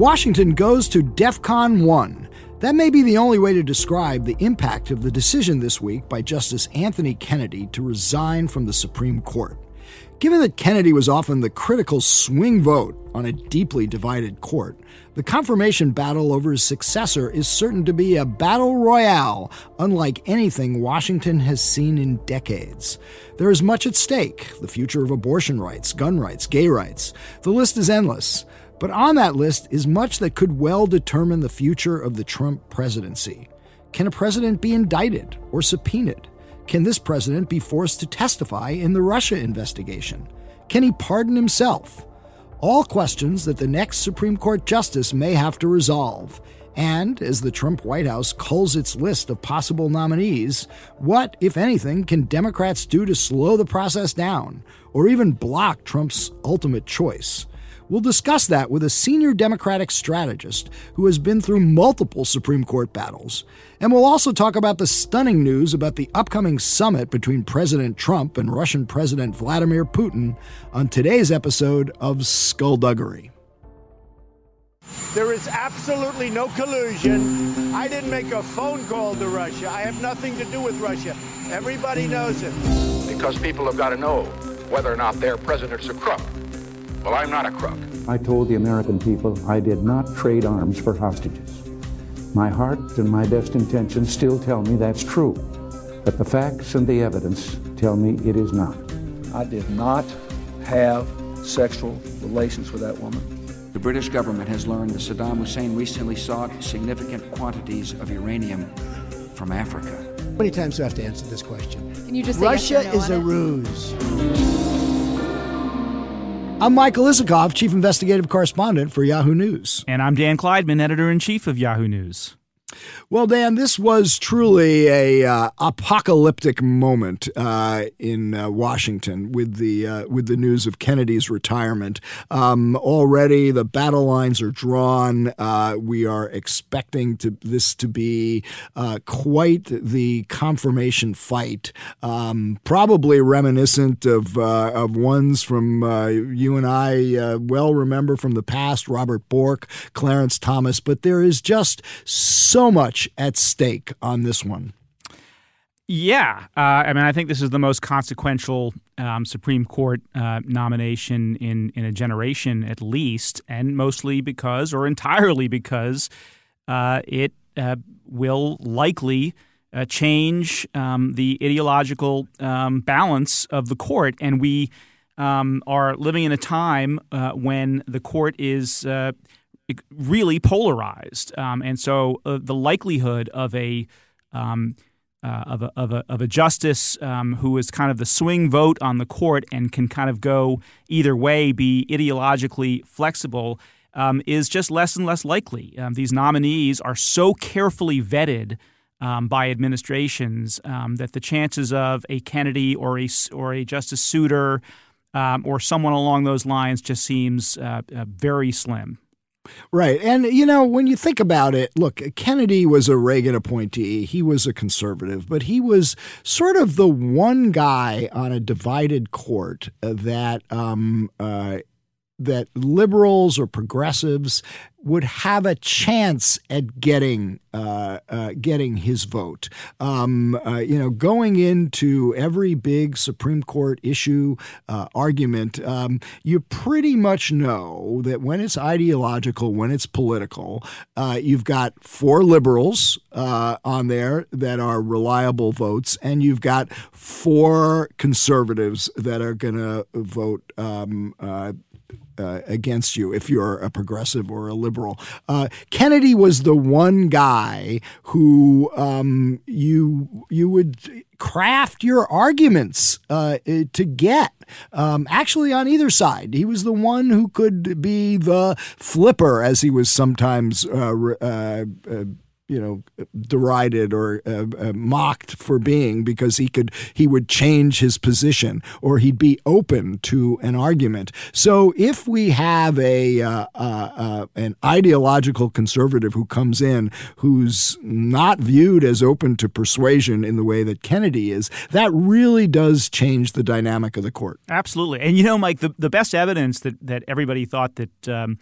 Washington goes to DEFCON 1. That may be the only way to describe the impact of the decision this week by Justice Anthony Kennedy to resign from the Supreme Court. Given that Kennedy was often the critical swing vote on a deeply divided court, the confirmation battle over his successor is certain to be a battle royale unlike anything Washington has seen in decades. There is much at stake the future of abortion rights, gun rights, gay rights. The list is endless. But on that list is much that could well determine the future of the Trump presidency. Can a president be indicted or subpoenaed? Can this president be forced to testify in the Russia investigation? Can he pardon himself? All questions that the next Supreme Court justice may have to resolve. And as the Trump White House culls its list of possible nominees, what, if anything, can Democrats do to slow the process down or even block Trump's ultimate choice? We'll discuss that with a senior Democratic strategist who has been through multiple Supreme Court battles. And we'll also talk about the stunning news about the upcoming summit between President Trump and Russian President Vladimir Putin on today's episode of Skullduggery. There is absolutely no collusion. I didn't make a phone call to Russia. I have nothing to do with Russia. Everybody knows it. Because people have got to know whether or not their president's a crook. Well, I'm not a crook. I told the American people I did not trade arms for hostages. My heart and my best intentions still tell me that's true, but the facts and the evidence tell me it is not. I did not have sexual relations with that woman. The British government has learned that Saddam Hussein recently sought significant quantities of uranium from Africa. How many times do I have to answer this question? Can you just Russia yes no is a it? ruse. I'm Michael Isikoff, Chief Investigative Correspondent for Yahoo News. And I'm Dan Klaidman, Editor in Chief of Yahoo News. Well, Dan, this was truly a uh, apocalyptic moment uh, in uh, Washington with the uh, with the news of Kennedy's retirement. Um, already, the battle lines are drawn. Uh, we are expecting to this to be uh, quite the confirmation fight, um, probably reminiscent of of ones from you and I well remember from the past. Robert Bork, Clarence Thomas, but there is just so much at stake on this one. Yeah, uh, I mean, I think this is the most consequential um, Supreme Court uh, nomination in in a generation, at least, and mostly because, or entirely because, uh, it uh, will likely uh, change um, the ideological um, balance of the court, and we um, are living in a time uh, when the court is really polarized, um, and so uh, the likelihood of a um, uh, of, a, of, a, of a justice um, who is kind of the swing vote on the court and can kind of go either way, be ideologically flexible, um, is just less and less likely. Um, these nominees are so carefully vetted. Um, by administrations, that the chances of a Kennedy or a or a Justice Souter or someone along those lines just seems uh, uh, very slim. Right. And, you know, when you think about it, look, Kennedy was a Reagan appointee. He was a conservative, but he was sort of the one guy on a divided court that um, uh, that liberals or progressives would have a chance at getting uh, uh, getting his vote. Um, uh, you know, going into every big Supreme Court issue uh, argument, um, you pretty much know that when it's ideological, when it's political, uh, you've got four liberals uh, on there that are reliable votes, and you've got four conservatives that are going to vote. Um, uh, against you if you're a progressive or a liberal. Uh, Kennedy was the one guy who um, you you would craft your arguments uh, to get. Um, actually, on either side, he was the one who could be the flipper, as he was sometimes uh, uh, you know derided or uh, uh, mocked for being because he could he would change his position or he'd be open to an argument. So if we have a uh, uh, uh an ideological conservative who comes in who's not viewed as open to persuasion in the way that Kennedy is, that really does change the dynamic of the court. Absolutely, and you know, Mike, the the best evidence that that everybody thought that. Um,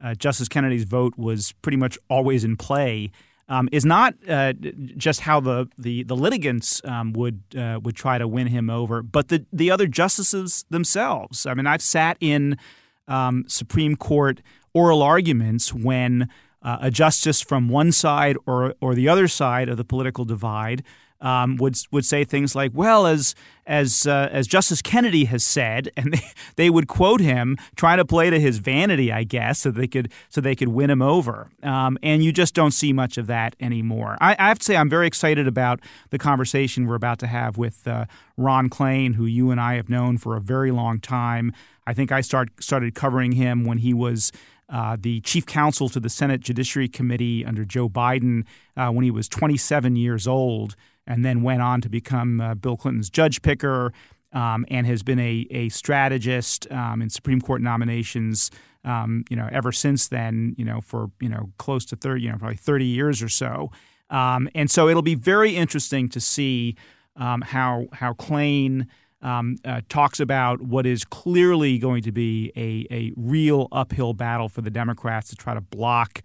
uh, Justice Kennedy's vote was pretty much always in play. Um, is not uh, just how the the, the litigants um, would uh, would try to win him over, but the the other justices themselves. I mean, I've sat in um, Supreme Court oral arguments when uh, a justice from one side or or the other side of the political divide um, would would say things like, "Well, as as uh, as Justice Kennedy has said," and they, they would quote him, trying to play to his vanity, I guess, so they could so they could win him over. Um, and you just don't see much of that anymore. I, I, have to say, I'm very excited about the conversation we're about to have with uh, Ron Klain, who you and I have known for a very long time. I think I start started covering him when he was. Uh, the chief counsel to the Senate Judiciary Committee under Joe Biden uh, when he was 27 years old and then went on to become uh, Bill Clinton's judge picker um, and has been a, a strategist um, in Supreme Court nominations. Um, you know, ever since then, you know, for you know close to thirty, you know, probably thirty years or so, um, and so it'll be very interesting to see um, how how Klain um, uh, talks about what is clearly going to be a a real uphill battle for the Democrats to try to block,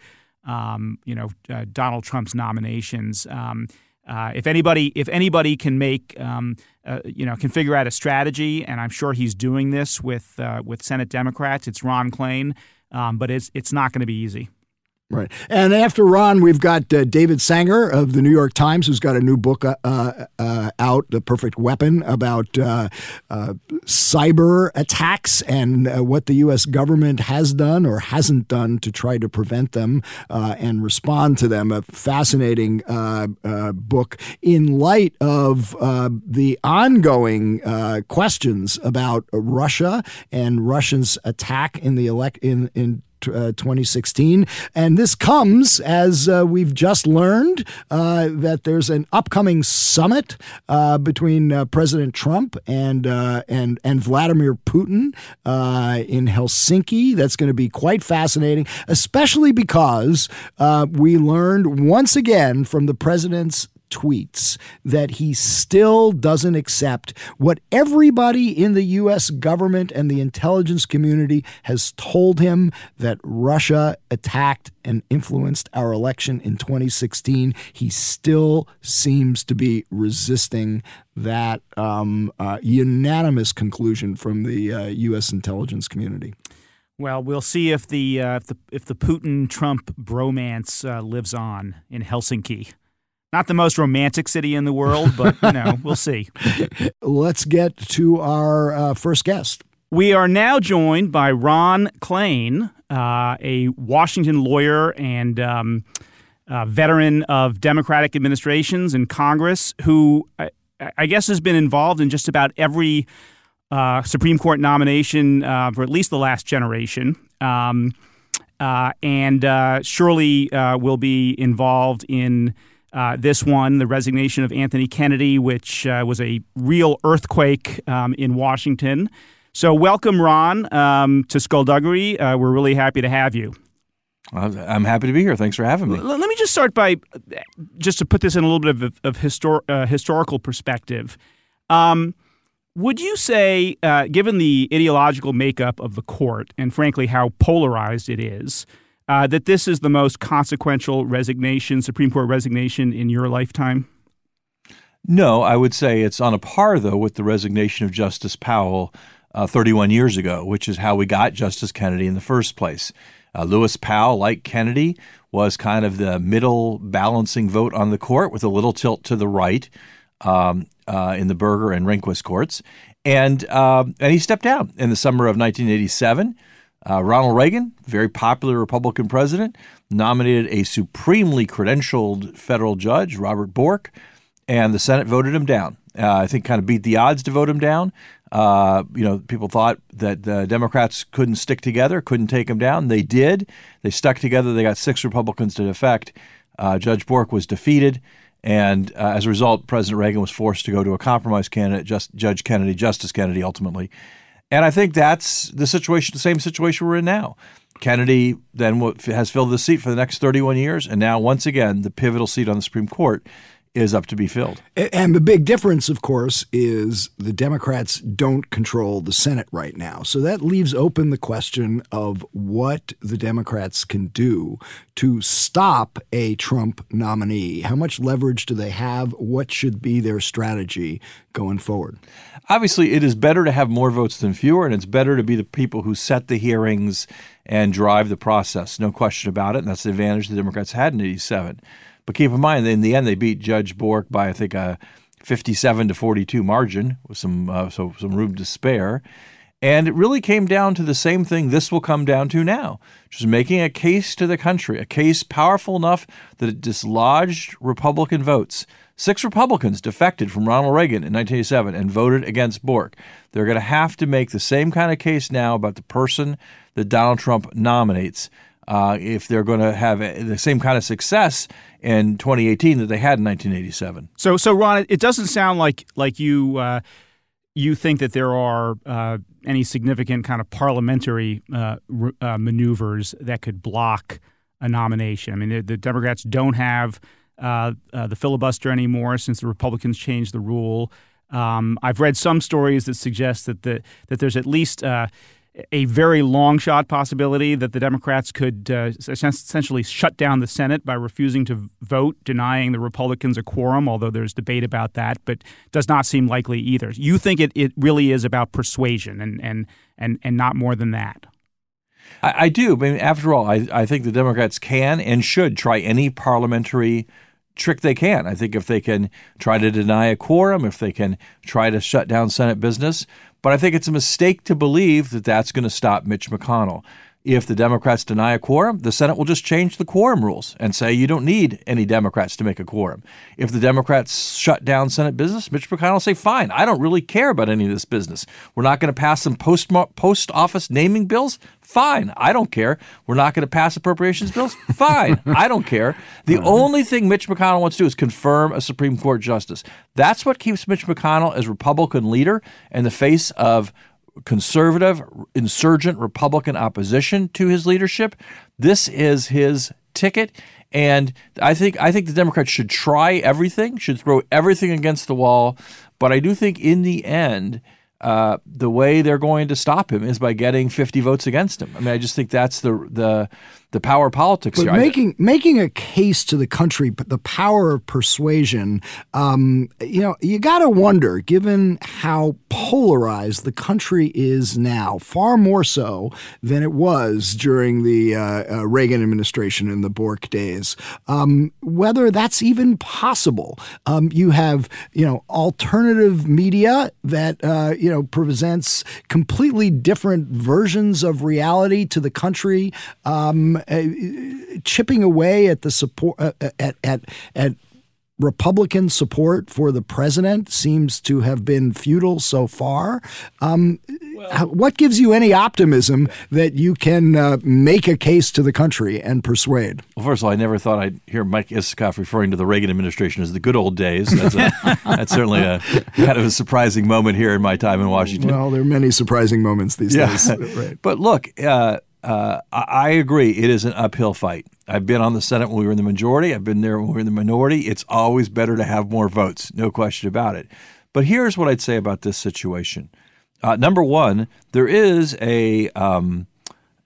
you know, uh, Donald Trump's nominations. Uh, if anybody, if anybody can make, um, uh, you know, can figure out a strategy, and I'm sure he's doing this with uh, with Senate Democrats, it's Ron Klain. Um, but it's it's not going to be easy. Right. And after Ron, we've got uh, David Sanger of the New York Times, who's got a new book uh, uh, out, The Perfect Weapon, about uh, uh, cyber attacks and uh, what the U.S. government has done or hasn't done to try to prevent them and respond to them. A fascinating book in light of the ongoing questions about Russia and Russia's attack in the elect in in uh, 2016. And this comes as uh, we've just learned uh, that there's an upcoming summit uh, between President Trump and and and Vladimir Putin in Helsinki. That's going to be quite fascinating, especially because we learned once again from the president's tweets that he still doesn't accept what everybody in the U.S. government and the intelligence community has told him that Russia attacked and influenced our election in 2016. He still seems to be resisting that um, uh, unanimous conclusion from the uh, U.S. intelligence community. Well, we'll see if the uh, if the if the Putin Trump bromance uh, lives on in Helsinki. Not the most romantic city in the world, but you know, we'll see. Let's get to our uh, first guest. We are now joined by Ron Klain, uh, a Washington lawyer and um, veteran of Democratic administrations and Congress, who I, I, guess has been involved in just about every uh, Supreme Court nomination uh, for at least the last generation. Um, uh, and uh, surely will be involved in uh, this one, the resignation of Anthony Kennedy, which uh, was a real earthquake um, in Washington. So, welcome, Ron, um, to Skullduggery. Uh, we're really happy to have you. I'm happy to be here. Thanks for having me. L- let me just start by just to put this in a little bit of, of histor- uh, historical perspective. Um, would you say, uh, given the ideological makeup of the court and frankly how polarized it is, uh, that this is the most consequential resignation, Supreme Court resignation in your lifetime? No, I would say it's on a par, though, with the resignation of Justice Powell uh, 31 years ago, which is how we got Justice Kennedy in the first place. Uh, Lewis Powell, like Kennedy, was kind of the middle balancing vote on the court with a little tilt to the right um, uh, in the Burger and Rehnquist courts. And, um, and he stepped down in the summer of 1987. Uh, Ronald Reagan, very popular Republican president, nominated a supremely credentialed federal judge, Robert Bork, and the Senate voted him down. Uh, I think kind of beat the odds to vote him down. Uh, you know, people thought that the Democrats couldn't stick together, couldn't take him down. They did. They stuck together. They got six Republicans to defect. Uh, judge Bork was defeated. And uh, as a result, President Reagan was forced to go to a compromise candidate, just Judge Kennedy, Justice Kennedy, ultimately. And I think that's the situation, the same situation we're in now. Kennedy then has filled the seat for the next 31 years, and now once again the pivotal seat on the Supreme Court is up to be filled. And the big difference, of course, is the Democrats don't control the Senate right now. So that leaves open the question of what the Democrats can do to stop a Trump nominee. How much leverage do they have? What should be their strategy going forward? Obviously, it is better to have more votes than fewer, and it's better to be the people who set the hearings and drive the process. No question about it. And that's the advantage the Democrats had in 87. But keep in mind, in the end, they beat Judge Bork by, I think, a 57 to 42 margin with some, uh, so some room to spare. And it really came down to the same thing this will come down to now, is making a case to the country, a case powerful enough that it dislodged Republican votes. Six Republicans defected from Ronald Reagan in 1987 and voted against Bork. They're going to have to make the same kind of case now about the person that Donald Trump nominates uh, if they're going to have the same kind of success in 2018 that they had in 1987. So, so Ron, it doesn't sound like like you uh, you think that there are uh, any significant kind of parliamentary uh, uh, maneuvers that could block a nomination. I mean, the, the Democrats don't have uh, the filibuster anymore since the Republicans changed the rule. Um, I've read some stories that suggest that the that there's at least a very long shot possibility that the Democrats could uh, essentially shut down the Senate by refusing to vote, denying the Republicans a quorum, although there's debate about that, but does not seem likely either. You think it, it really is about persuasion and, and, and, and not more than that? I, I do. I mean, after all, I, I think the Democrats can and should try any parliamentary trick they can. I think if they can try to deny a quorum, if they can try to shut down Senate business, but I think it's a mistake to believe that that's going to stop Mitch McConnell. If the Democrats deny a quorum, the Senate will just change the quorum rules and say you don't need any Democrats to make a quorum. If the Democrats shut down Senate business, Mitch McConnell will say, fine, I don't really care about any of this business. We're not going to pass some post, post office naming bills. Fine, I don't care. We're not going to pass appropriations bills. Fine, I don't care. The only thing Mitch McConnell wants to do is confirm a Supreme Court justice. That's what keeps Mitch McConnell as Republican leader in the face of conservative, insurgent Republican opposition to his leadership. This is his ticket. And I think I think the Democrats should try everything, should throw everything against the wall. But I do think in the end, uh, the way they're going to stop him is by getting 50 votes against him. I mean, I just think that's the the the power of politics but here. Making making a case to the country, but the power of persuasion. Um, you know, you got to wonder, given how polarized the country is now, far more so than it was during the uh, uh, Reagan administration in the Bork days, um, whether that's even possible. Um, you have you know alternative media that uh, you know presents completely different versions of reality to the country. Um, uh, chipping away at the support uh, at at at Republican support for the president seems to have been futile so far. Um, well, what gives you any optimism that you can uh, make a case to the country and persuade? Well, first of all, I never thought I'd hear Mike Isikoff referring to the Reagan administration as the good old days. That's, a, that's certainly a kind of a surprising moment here in my time in Washington. Well, there are many surprising moments these yeah. days. right. But look, uh, uh, I agree. It is an uphill fight. I've been on the Senate when we were in the majority. I've been there when we were in the minority. It's always better to have more votes, no question about it. But here's what I'd say about this situation. Uh, number one, there is a um,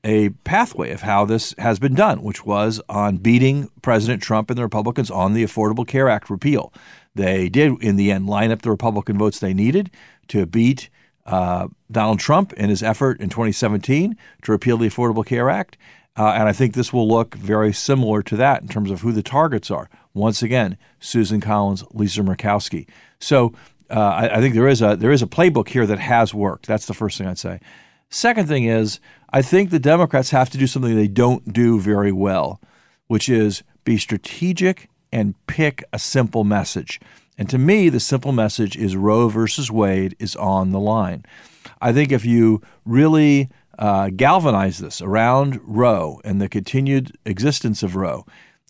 a pathway of how this has been done, which was on beating President Trump and the Republicans on the Affordable Care Act repeal. They did, in the end, line up the Republican votes they needed to beat uh, Donald Trump in his effort in 2017 to repeal the Affordable Care Act. Uh, and I think this will look very similar to that in terms of who the targets are. Once again, Susan Collins, Lisa Murkowski. So uh, I, I, think there is a there is a playbook here that has worked. That's the first thing I'd say. Second thing is I think the Democrats have to do something they don't do very well, which is be strategic and pick a simple message. And to me, the simple message is Roe versus Wade is on the line. I think if you really uh, galvanize this around Roe and the continued existence of Roe,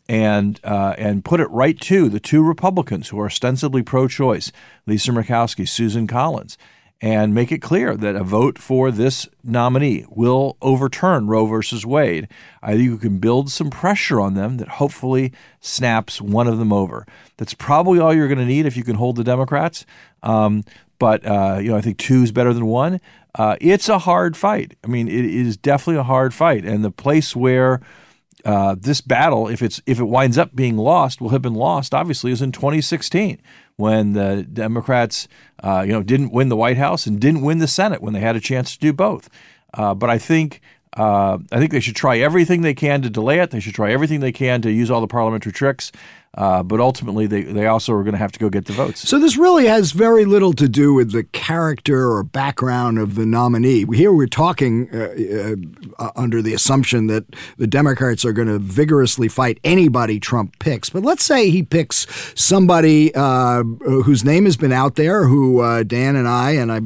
and uh, and put it right to the two Republicans who are ostensibly pro-choice, Lisa Murkowski, Susan Collins, and make it clear that a vote for this nominee will overturn Roe versus Wade. I think you can build some pressure on them that hopefully snaps one of them over. That's probably all you're going to need if you can hold the Democrats. Um, but uh, you know, I think two is better than one. Uh, it's a hard fight. I mean, it is definitely a hard fight, and the place where uh, this battle, if it's if it winds up being lost, will have been lost. Obviously, is in 2016 when the Democrats, uh, you know, didn't win the White House and didn't win the Senate when they had a chance to do both. Uh, but I think uh, I think they should try everything they can to delay it. They should try everything they can to use all the parliamentary tricks. Uh, but ultimately, they, they also are going to have to go get the votes. So this really has very little to do with the character or background of the nominee. Here we're talking uh, uh, under the assumption that the Democrats are going to vigorously fight anybody Trump picks. But let's say he picks somebody uh, whose name has been out there, who uh, Dan and I, and I,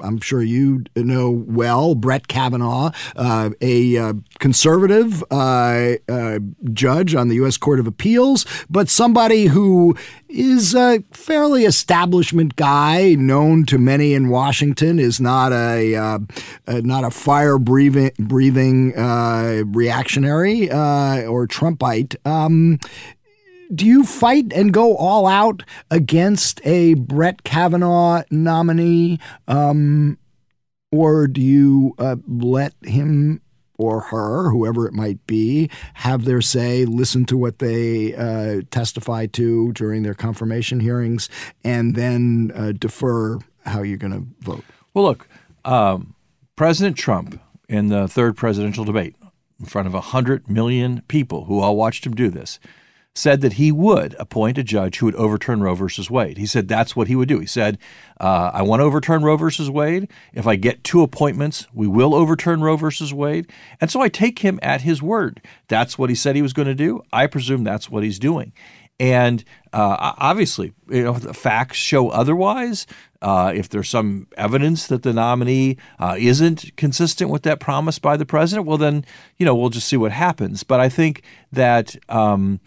I'm sure you know well, Brett Kavanaugh, uh, a conservative judge on the U.S. Court of Appeals, but somebody who is a fairly establishment guy, known to many in Washington, is not a uh, uh, not a fire breathing breathing uh, reactionary uh, or Trumpite. Um, do you fight and go all out against a Brett Kavanaugh nominee, um, or do you uh, let him or her, whoever it might be, have their say, listen to what they uh, testify to during their confirmation hearings, and then uh, defer how you're going to vote? Well, look, um, President Trump in the third presidential debate in front of 100 million people who all watched him do this said that he would appoint a judge who would overturn Roe versus Wade. He said that's what he would do. He said, uh, I want to overturn Roe versus Wade. If I get two appointments, we will overturn Roe versus Wade. And so I take him at his word. That's what he said he was going to do. I presume that's what he's doing. And uh, obviously, you know, the facts show otherwise. Uh, if there's some evidence that the nominee uh, isn't consistent with that promise by the president, well, then you know we'll just see what happens. But I think that um,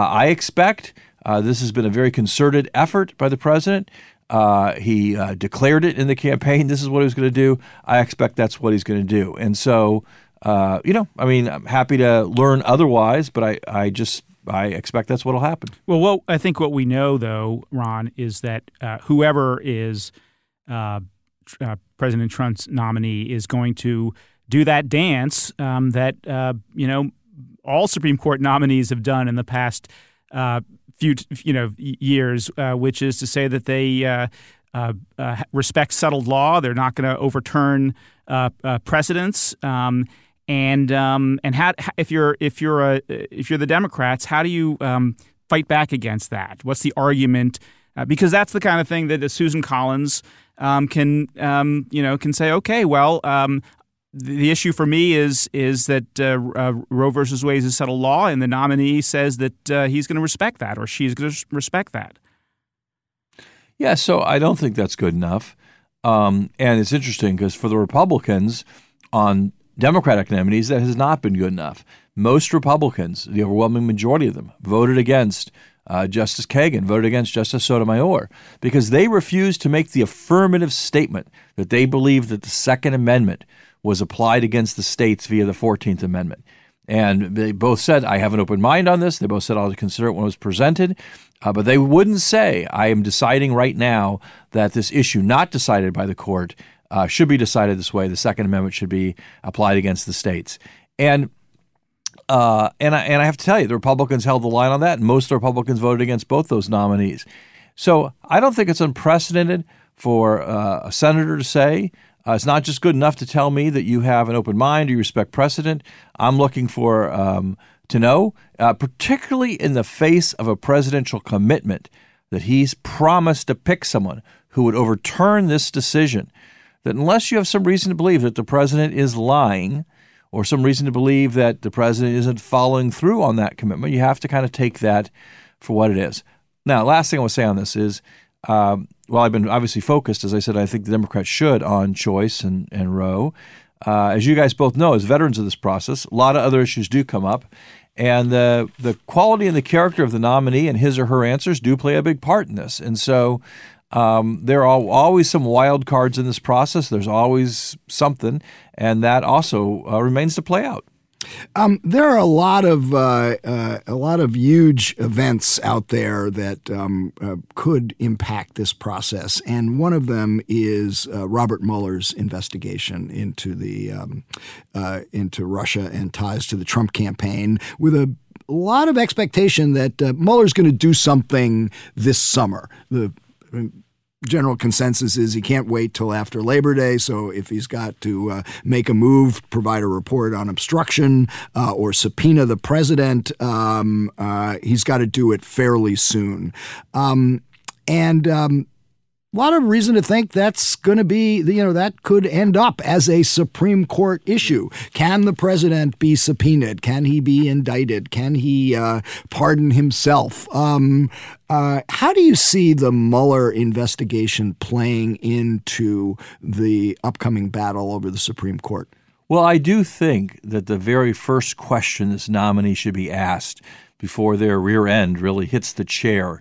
I expect uh, this has been a very concerted effort by the president. Uh, he uh, declared it in the campaign. This is what he was going to do. I expect that's what he's going to do. And so, uh, you know, I mean, I'm happy to learn otherwise, but I, I just I expect that's what'll happen. Well, what I think what we know though, Ron, is that uh, whoever is uh, uh, President Trump's nominee is going to do that dance um, that you know all Supreme Court nominees have done in the past uh, few you know years, uh, which is to say that they uh, uh, uh respect settled law. They're not going to overturn precedents. Um, and um, and how, if you're if you're a if you're the Democrats, how do you um, fight back against that? What's the argument? because that's the kind of thing that Susan Collins um, can um, you know can say, okay, well, um, the issue for me is is that uh, uh, Roe versus Wade is a settled law, and the nominee says that uh, he's going to respect that or she's going to respect that. Yeah, so I don't think that's good enough. Um, and it's interesting because for the Republicans on Democratic nominees, that has not been good enough. Most Republicans, the overwhelming majority of them, voted against uh, Justice Kagan, voted against Justice Sotomayor because they refused to make the affirmative statement that they believe that the Second Amendment was applied against the states via the 14th Amendment. And they both said, I have an open mind on this. They both said, I'll consider it when it was presented. Uh, but they wouldn't say, I am deciding right now that this issue, not decided by the court, uh, should be decided this way. The Second Amendment should be applied against the states. And uh, and I, and I have to tell you, the Republicans held the line on that, and most Republicans voted against both those nominees. So I don't think it's unprecedented for uh, a senator to say uh, it's not just good enough to tell me that you have an open mind or you respect precedent. I'm looking for um, to know, uh, particularly in the face of a presidential commitment, that he's promised to pick someone who would overturn this decision. That unless you have some reason to believe that the president is lying, or some reason to believe that the president isn't following through on that commitment, you have to kind of take that for what it is. Now, last thing I want to say on this is um, well, I've been obviously focused, as I said, I think the Democrats should on choice and, and Roe. Uh, as you guys both know, as veterans of this process, a lot of other issues do come up. And the, the quality and the character of the nominee and his or her answers do play a big part in this. And so Um, there are always some wild cards in this process. There's always something, and that also uh, remains to play out. Um, there are a lot of uh, uh, a lot of huge events out there that um, uh, could impact this process, and one of them is uh, Robert Mueller's investigation into the um, uh, into Russia and ties to the Trump campaign, with a lot of expectation that uh, Mueller's going to do something this summer. The general consensus is he can't wait till after Labor Day. So if he's got to uh, make a move, provide a report on obstruction uh, or subpoena the president, um, uh, he's got to do it fairly soon. Um, and um, a lot of reason to think that's going to be, you know, that could end up as a Supreme Court issue. Can the president be subpoenaed? Can he be indicted? Can he uh, pardon himself? Um, uh, how do you see the Mueller investigation playing into the upcoming battle over the Supreme Court? Well, I do think that the very first question this nominee should be asked before their rear end really hits the chair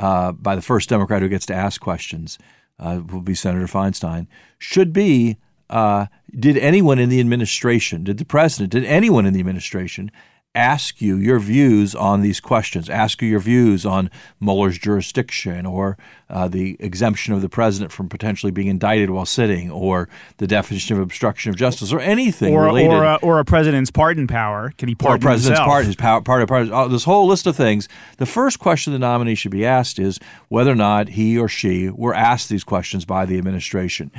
uh, by the first Democrat who gets to ask questions, uh, will be Senator Feinstein, should be uh, did anyone in the administration, did the president, did anyone in the administration ask you your views on these questions, ask you your views on Mueller's jurisdiction or uh, the exemption of the president from potentially being indicted while sitting or the definition of obstruction of justice or anything or, related. Or a, or a president's pardon power. Can he pardon or a president's pardon, his power, part of pardon, oh, this whole list of things. The first question the nominee should be asked is whether or not he or she were asked these questions by the administration.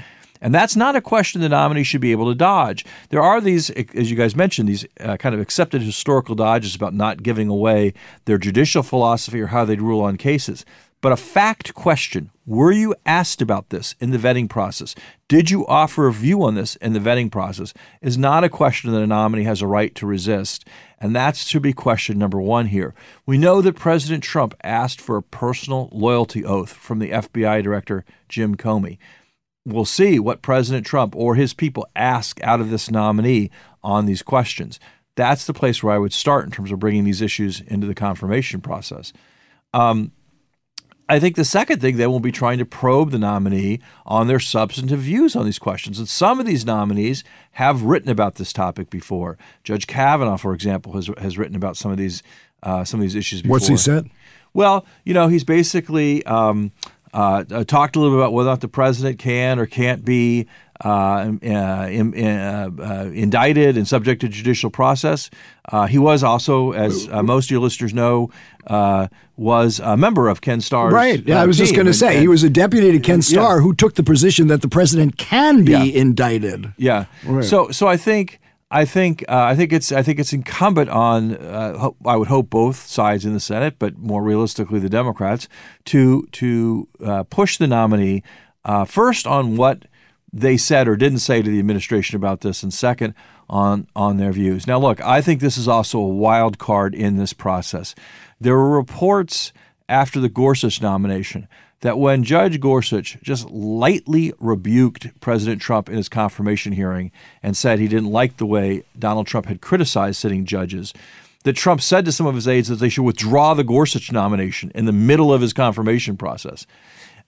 And that's not a question the nominee should be able to dodge. There are these, as you guys mentioned, these uh, kind of accepted historical dodges about not giving away their judicial philosophy or how they'd rule on cases. But a fact question were you asked about this in the vetting process? Did you offer a view on this in the vetting process? Is not a question that a nominee has a right to resist. And that's to be question number one here. We know that President Trump asked for a personal loyalty oath from the FBI Director Jim Comey we'll see what President Trump or his people ask out of this nominee on these questions. That's the place where I would start in terms of bringing these issues into the confirmation process. Um, I think the second thing they will be trying to probe the nominee on their substantive views on these questions. And some of these nominees have written about this topic before. Judge Kavanaugh, for example, has has written about some of these uh, some of these issues before. What's he said? Well, you know, he's basically um, uh, uh, talked a little bit about whether the president can or can't be uh, uh, uh, uh indicted and subject to judicial process. he was also, as most of your listeners know, was a member of Ken Starr's. Right. Yeah, I was just going to say and, he was a deputy to Ken Starr yeah. who took the position that the president can be yeah. indicted. Yeah. Right. So, so I think I think uh, I think it's I think it's incumbent on uh, I would hope both sides in the Senate, but more realistically the Democrats, to to uh, push the nominee uh, first on what they said or didn't say to the administration about this, and second on on their views. Now, look, I think this is also a wild card in this process. There were reports after the Gorsuch nomination that when Judge Gorsuch just lightly rebuked President Trump in his confirmation hearing and said he didn't like the way Donald Trump had criticized sitting judges, that Trump said to some of his aides that they should withdraw the Gorsuch nomination in the middle of his confirmation process.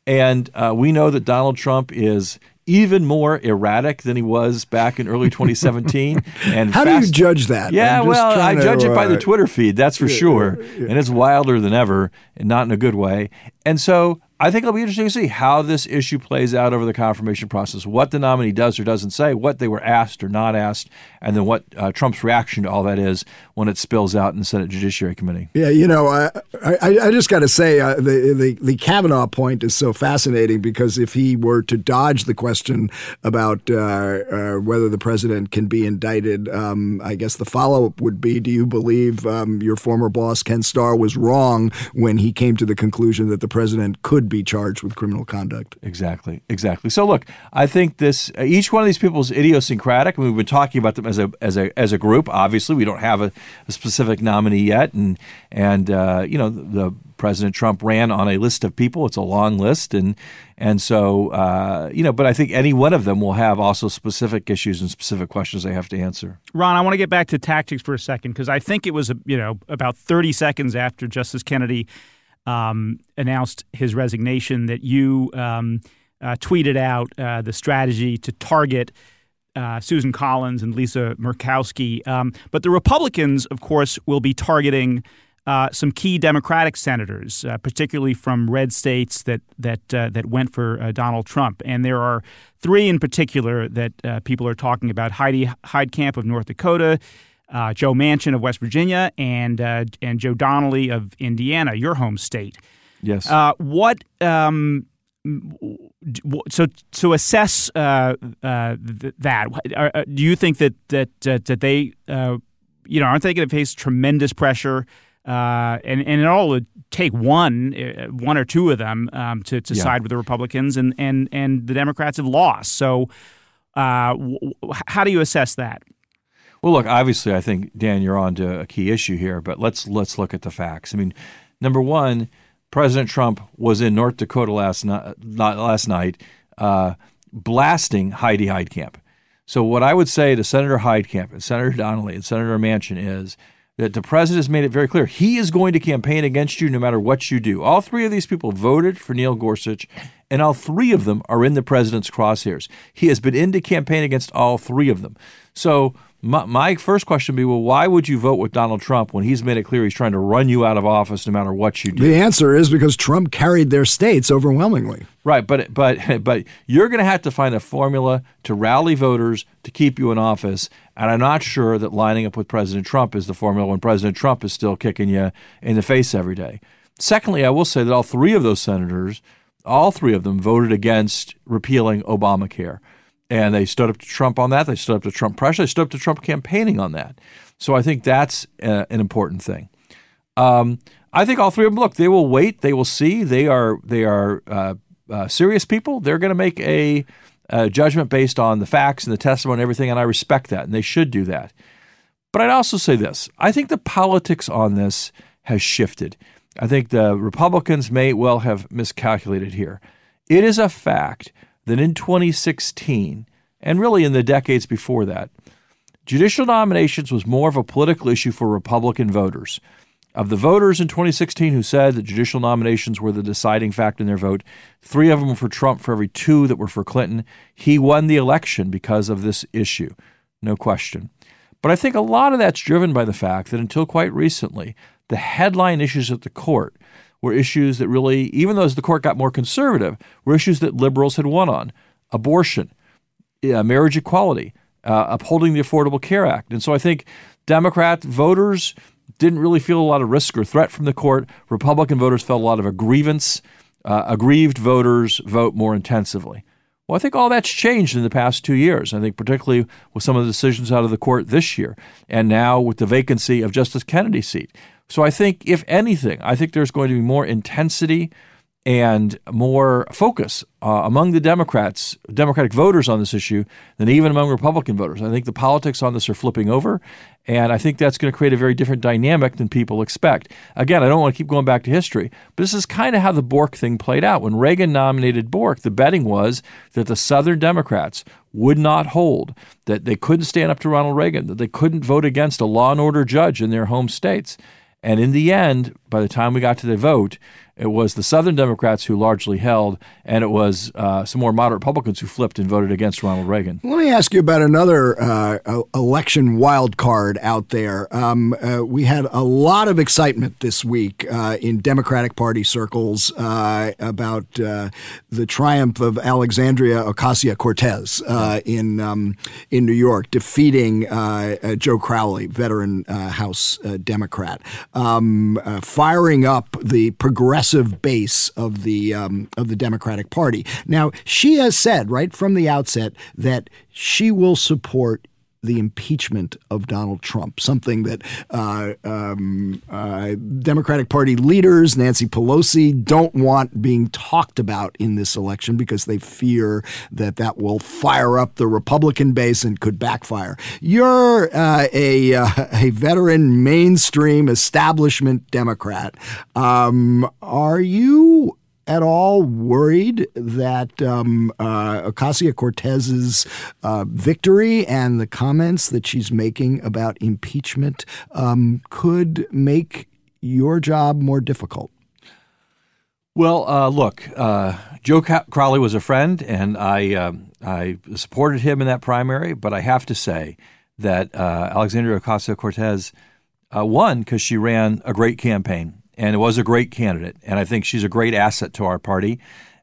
And uh, we know that Donald Trump is even more erratic than he was back in early 2017. and how fast- do you judge that? Yeah, well, I judge to, it by the uh, Twitter feed, that's for yeah, sure, yeah, yeah. and it's wilder than ever, and not in a good way. And so I think it'll be interesting to see how this issue plays out over the confirmation process, what the nominee does or doesn't say, what they were asked or not asked, and then what uh, Trump's reaction to all that is when it spills out in the Senate Judiciary Committee. Yeah, you know, I, I, I just got to say uh, the, the, the Kavanaugh point is so fascinating because if he were to dodge the question about uh, uh whether the president can be indicted, um, I guess the follow up would be do you believe um, your former boss, Ken Starr, was wrong when he came to the conclusion that the president could be charged with criminal conduct. Exactly, exactly. So look, I think this each one of these people is idiosyncratic. I mean, we've been talking about them as a as a as a group. Obviously, we don't have a, a specific nominee yet, and and uh, you know the, the President Trump ran on a list of people. It's a long list, and and so uh, you know. But I think any one of them will have also specific issues and specific questions they have to answer. Ron, I want to get back to tactics for a second because I think it was you know about thirty seconds after Justice Kennedy um, announced his resignation, that you um, uh, tweeted out uh, the strategy to target uh, Susan Collins and Lisa Murkowski. Um, but the Republicans, of course, will be targeting uh, some key Democratic senators, uh, particularly from red states that that uh, that went for Donald Trump. And there are three in particular that people are talking about: Heidi Heitkamp of North Dakota. Joe Manchin of West Virginia and and Joe Donnelly of Indiana, your home state. Yes. what um, so to assess uh, uh, that, uh, do you think that that that they, you know, aren't they going to face tremendous pressure? Uh, and and it all would take one, uh, one or two of them um, to, to yeah. side with the Republicans, and, and and the Democrats have lost. So, uh, w- how do you assess that? Well, look, obviously, I think Dan, you're on to a key issue here, but let's let's look at the facts. I mean, number one, President Trump was in North Dakota last night, last night, uh, blasting Heidi Heitkamp. So, what I would say to Senator Heitkamp and Senator Donnelly and Senator Manchin is that the president has made it very clear he is going to campaign against you no matter what you do. All three of these people voted for Neil Gorsuch, and all three of them are in the president's crosshairs. He has been in to campaign against all three of them. So my, my, first question would be, well, why would you vote with Donald Trump when he's made it clear he's trying to run you out of office no matter what you do? The answer is because Trump carried their states overwhelmingly. Right, but but but you're going to have to find a formula to rally voters to keep you in office, and I'm not sure that lining up with President Trump is the formula when President Trump is still kicking you in the face every day. Secondly, I will say that all three of those senators, all three of them voted against repealing Obamacare. And they stood up to Trump on that. They stood up to Trump pressure. They stood up to Trump campaigning on that. So I think that's uh, an important thing. Um, I think all three of them. Look, they will wait. They will see. They are they are uh, uh, serious people. They're going to make a, a, judgment based on the facts and the testimony and everything, and I respect that, and they should do that. But I'd also say this: I think the politics on this has shifted. I think the Republicans may well have miscalculated here. It is a fact that in 2016, and really in the decades before that, judicial nominations was more of a political issue for Republican voters. Of the voters in 2016 who said that judicial nominations were the deciding factor in their vote, three of them were for Trump for every two that were for Clinton. He won the election because of this issue, no question. But I think a lot of that's driven by the fact that until quite recently, the headline issues at the court were issues that really, even though as the court got more conservative, were issues that liberals had won on abortion, uh, marriage equality, uh, upholding the Affordable Care Act. And so I think Democrat voters didn't really feel a lot of risk or threat from the court. Republican voters felt a lot of a grievance. Uh, aggrieved voters vote more intensively. Well, I think all that's changed in the past two years. I think, particularly with some of the decisions out of the court this year, and now with the vacancy of Justice Kennedy's seat. So I think, if anything, I think there's going to be more intensity and more focus uh, among the Democrats, Democratic voters on this issue than even among Republican voters. I think the politics on this are flipping over, and I think that's going to create a very different dynamic than people expect. Again, I don't want to keep going back to history, but this is kind of how the Bork thing played out. When Reagan nominated Bork, the betting was that the Southern Democrats would not hold, that they couldn't stand up to Ronald Reagan, that they couldn't vote against a law and order judge in their home states. And in the end, by the time we got to the vote, it was the Southern Democrats who largely held, and it was uh, some more moderate Republicans who flipped and voted against Ronald Reagan. Let me ask you about another uh, election wild card out there. Um, uh, we had a lot of excitement this week uh, in Democratic Party circles uh, about uh, the triumph of Alexandria Ocasio Cortez in um, in New York, defeating Joe Crowley, veteran House Democrat, um, firing up the progressive progressive base of the um, of the Democratic Party. Now, she has said right from the outset that she will support the impeachment of Donald Trump, something that uh, um, uh, Democratic Party leaders, Nancy Pelosi, don't want being talked about in this election because they fear that that will fire up the Republican base and could backfire. You're uh, a, uh, a veteran mainstream establishment Democrat. Um, are you at all worried that um, uh, Ocasio Cortez's uh, victory and the comments that she's making about impeachment um, could make your job more difficult? Well, uh, look, uh, Joe Crowley was a friend, and I uh, I supported him in that primary. But I have to say that uh, Alexandria Ocasio Cortez uh, won because she ran a great campaign and it was a great candidate, and I think she's a great asset to our party.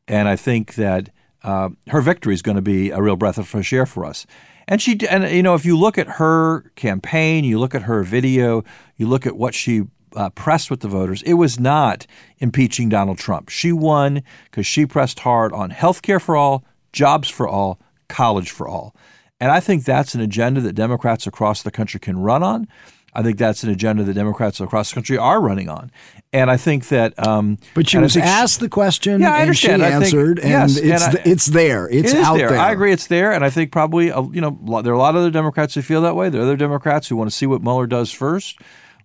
And I think that uh, her victory is going to be a real breath of fresh air for us. And she, and you know, if you look at her campaign, you look at her video, you look at what she uh, pressed with the voters, it was not impeaching Donald Trump. She won because she pressed hard on health care for all, jobs for all, college for all. And I think that's an agenda that Democrats across the country can run on. I think that's an agenda that Democrats across the country are running on, and I think that. Um, but she was asked the question, yeah, I understand. and she answered, think, yes, and it's and I, it's there, it's it out there. there. I agree, it's there, and I think probably uh, you know there are a lot of other Democrats who feel that way. There are other Democrats who want to see what Mueller does first.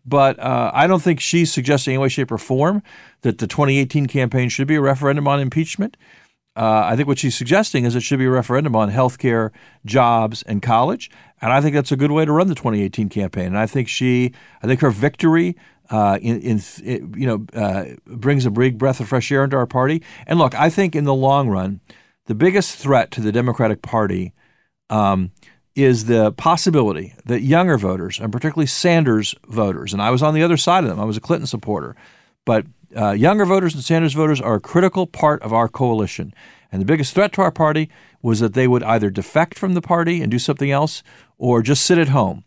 But uh, I don't think she's suggesting in any way, shape, or form that the 2018 campaign should be a referendum on impeachment. Uh, I think what she's suggesting is it should be a referendum on health care, jobs, and college. And I think that's a good way to run the 2018 campaign. And I think she, I think her victory uh, in, in, you know, uh, brings a big breath of fresh air into our party. And look, I think in the long run, the biggest threat to the Democratic Party um, is the possibility that younger voters, and particularly Sanders voters, and I was on the other side of them, I was a Clinton supporter, but uh, younger voters and Sanders voters are a critical part of our coalition. And the biggest threat to our party was that they would either defect from the party and do something else or just sit at home.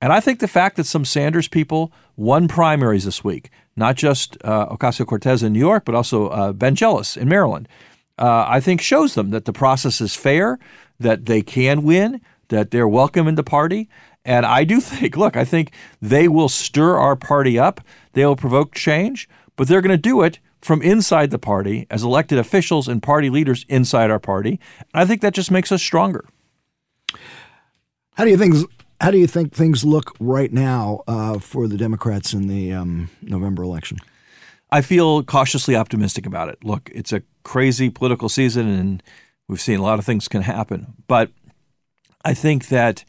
And I think the fact that some Sanders people won primaries this week, not just uh, Ocasio Cortez in New York, but also uh, Ben Jealous in Maryland, uh, I think shows them that the process is fair, that they can win, that they're welcome in the party. And I do think, look, I think they will stir our party up. They will provoke change but they're going to do it from inside the party as elected officials and party leaders inside our party. And I think that just makes us stronger. How do you think? How do you think things look right now uh, for the Democrats in the um, November election? I feel cautiously optimistic about it. Look, it's a crazy political season, and we've seen a lot of things can happen. But I think that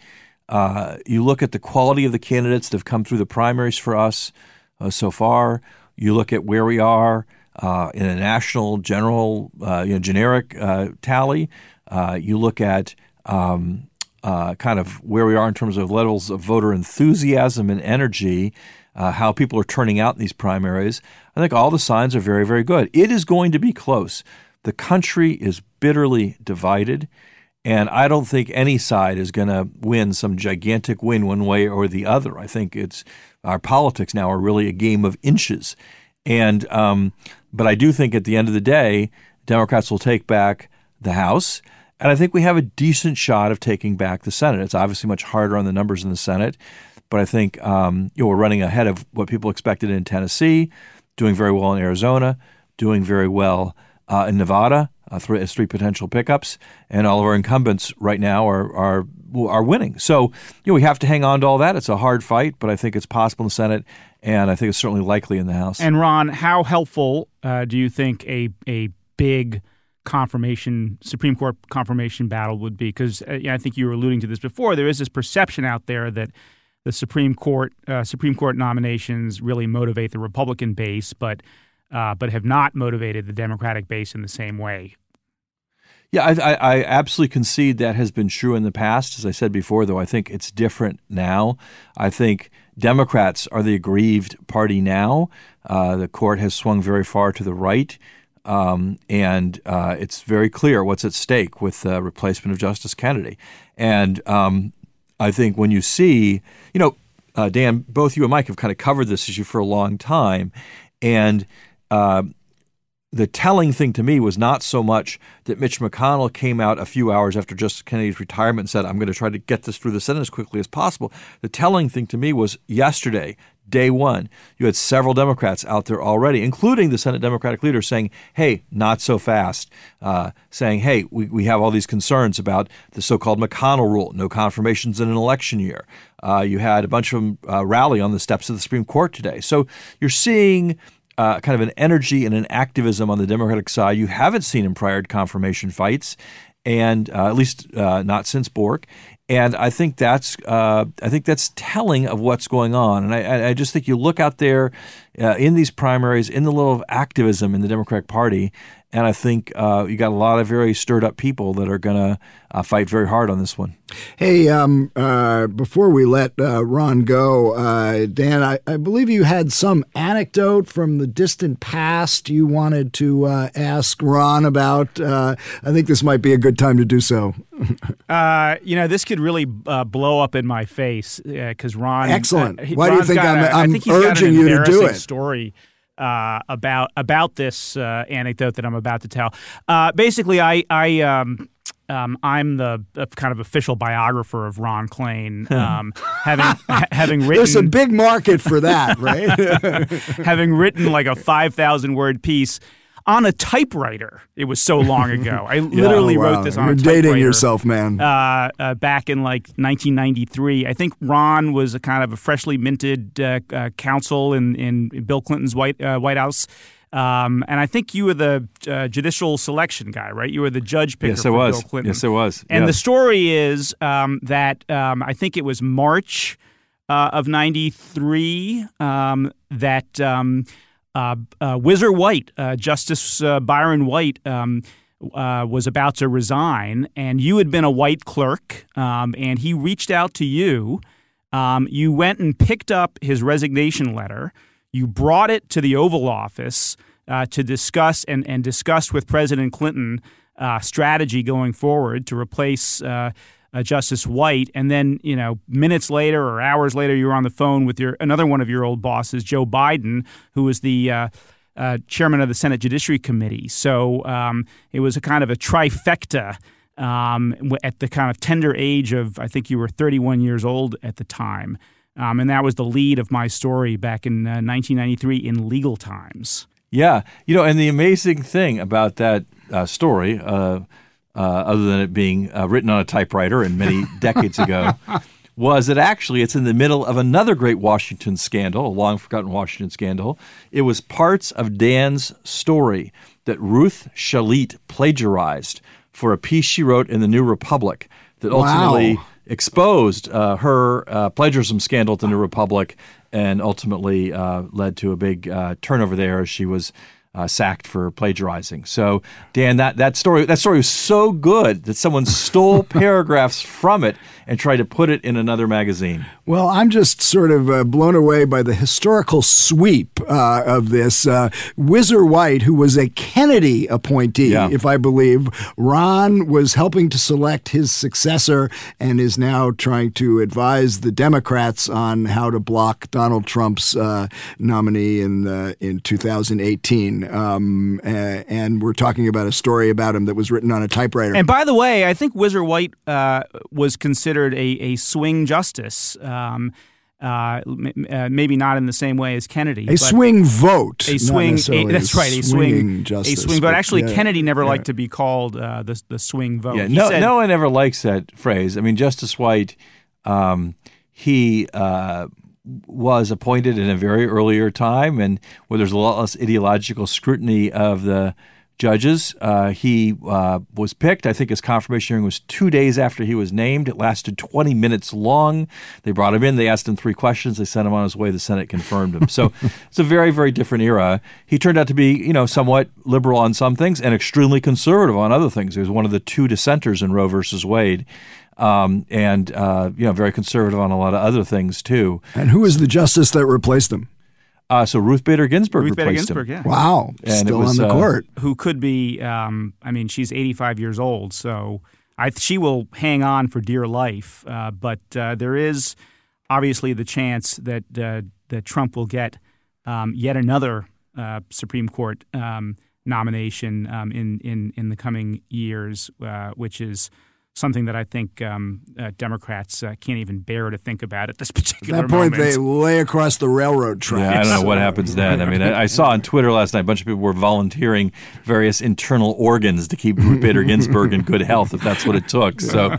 uh, you look at the quality of the candidates that have come through the primaries for us uh, so far. You look at where we are uh, in a national general, uh, you know, generic uh, tally. Uh, you look at um, uh, kind of where we are in terms of levels of voter enthusiasm and energy, uh, how people are turning out in these primaries. I think all the signs are very, very good. It is going to be close. The country is bitterly divided. And I don't think any side is going to win some gigantic win one way or the other. I think it's our politics now are really a game of inches. And um, but I do think at the end of the day, Democrats will take back the House, and I think we have a decent shot of taking back the Senate. It's obviously much harder on the numbers in the Senate, but I think um, you know we're running ahead of what people expected in Tennessee, doing very well in Arizona, doing very well uh, in Nevada uh, three, as three potential pickups, and all of our incumbents right now are are are winning. So you know we have to hang on to all that. It's a hard fight, but I think it's possible in the Senate, and I think it's certainly likely in the House. And Ron, how helpful uh, do you think a a big confirmation Supreme Court confirmation battle would be? Because uh, I think you were alluding to this before. There is this perception out there that the Supreme Court uh, Supreme Court nominations really motivate the Republican base, but uh, but have not motivated the Democratic base in the same way. Yeah, I, I, absolutely concede that has been true in the past. As I said before, though, I think it's different now. I think Democrats are the aggrieved party now. Uh, the court has swung very far to the right, um, and uh, it's very clear what's at stake with the replacement of Justice Kennedy. And um, I think when you see, you know, uh, Dan, both you and Mike have kind of covered this issue for a long time, and uh, the telling thing to me was not so much that Mitch McConnell came out a few hours after Justice Kennedy's retirement and said, I'm going to try to get this through the Senate as quickly as possible. The telling thing to me was yesterday, day one, you had several Democrats out there already, including the Senate Democratic leader, saying, hey, not so fast, uh, saying, hey, we, we have all these concerns about the so called McConnell rule, no confirmations in an election year. Uh, you had a bunch of them uh, rally on the steps of the Supreme Court today. So you're seeing uh, kind of an energy and an activism on the Democratic side you haven't seen in prior confirmation fights, and uh, at least uh, not since Bork. And I think that's uh, I think that's telling of what's going on. And I, I just think you look out there uh, in these primaries, in the level of activism in the Democratic Party. And I think uh, you got a lot of very stirred up people that are going to uh, fight very hard on this one. Hey, um, uh, before we let uh, Ron go, uh, Dan, I, I, believe you had some anecdote from the distant past you wanted to uh, ask Ron about. I think this might be a good time to do so. you know, this could really blow up in my face because Ron. Excellent. Why Ron's do you think I'm, a, I'm urging you to do it? Story uh, about about this uh, anecdote that I'm about to tell. Uh, basically, I I um, um, I'm the kind of official biographer of Ron Klain, um, having ha- having written. There's a big market for that, right? having written like a five thousand word piece on a typewriter. It was so long ago. I literally oh, wow. wrote this on You're a typewriter. dating yourself, man. Uh, uh, back in like 1993. I think Ron was a kind of a freshly minted uh, uh counsel in, in Bill Clinton's White, uh, White House. Um, and I think you were the uh, judicial selection guy, right? You were the judge picker yes, for was. Bill Clinton. Yes, it was. And yes. the story is um, that um, I think it was March of 93 um, that um, uh, uh, White, uh, Justice uh, Byron White, um, uh, was about to resign, and you had been a white clerk, um, and he reached out to you. Um, you went and picked up his resignation letter. You brought it to the Oval Office uh, to discuss and, and discuss with President Clinton strategy going forward to replace uh, Justice White, and then you know minutes later or hours later, you were on the phone with your another one of your old bosses, Joe Biden, who was the uh, uh, chairman of the Senate Judiciary Committee. So um, it was a kind of a trifecta. Um, at the kind of tender age of, I think you were 31 years old at the time. Um, and that was the lead of my story back in 1993 uh, in Legal Times. Yeah. You know, and the amazing thing about that uh, story, uh, other than it being uh, written on a typewriter and many decades ago, was that actually it's in the middle of another great Washington scandal, a long forgotten Washington scandal. It was parts of Dan's story that Ruth Shalit plagiarized for a piece she wrote in the New Republic that ultimately wow. exposed uh, her uh, plagiarism scandal at the New Republic and ultimately uh, led to a big uh, turnover there as she was uh, sacked for plagiarizing. So, Dan, that, that story that story was so good that someone stole paragraphs from it and tried to put it in another magazine. Well, I'm just sort of uh, blown away by the historical sweep uh, of this. Uh, Whizzer White, who was a Kennedy appointee, yeah. if I believe, Ron was helping to select his successor and is now trying to advise the Democrats on how to block Donald Trump's uh, nominee in in 2018. Um, and we're talking about a story about him that was written on a typewriter. And by the way, I think Whizzer White uh, was considered a, a swing justice. Um, uh, uh, maybe not in the same way as Kennedy. A swing vote. A swing. A, that's right. A swing. Justice, a swing vote. Actually, yeah, Kennedy never yeah. liked to be called uh, the the swing vote. Yeah, no, said, no one ever likes that phrase. I mean, Justice White, um, he uh, was appointed in a very earlier time, and where there's a lot less ideological scrutiny of the judges. Uh, he uh, was picked. I think his confirmation hearing was two days after he was named. It lasted 20 minutes long. They brought him in. They asked him three questions. They sent him on his way. The Senate confirmed him. So it's a very, very different era. He turned out to be, you know, somewhat liberal on some things and extremely conservative on other things. He was one of the two dissenters in Roe versus Wade. Um, and uh, you know, very conservative on a lot of other things too. And who was the justice that replaced him? Uh, so Ruth Bader Ginsburg Ruth Bader replaced Ginsburg, him. yeah. Wow, And still was, on the uh, court. who could be. Um, I mean, she's 85 years old, so I, she will hang on for dear life. Uh, but uh, there is obviously the chance that uh, that Trump will get um, yet another uh, Supreme Court um, nomination um, in in in the coming years, uh, which is. Something that I think um, uh, Democrats uh, can't even bear to think about at this At particular that point, moment. they lay across the railroad tracks. Yeah, I don't know what happens then. I mean, I, I saw on Twitter last night a bunch of people were volunteering various internal organs to keep Ruth Bader Ginsburg in good health, if that's what it took. So,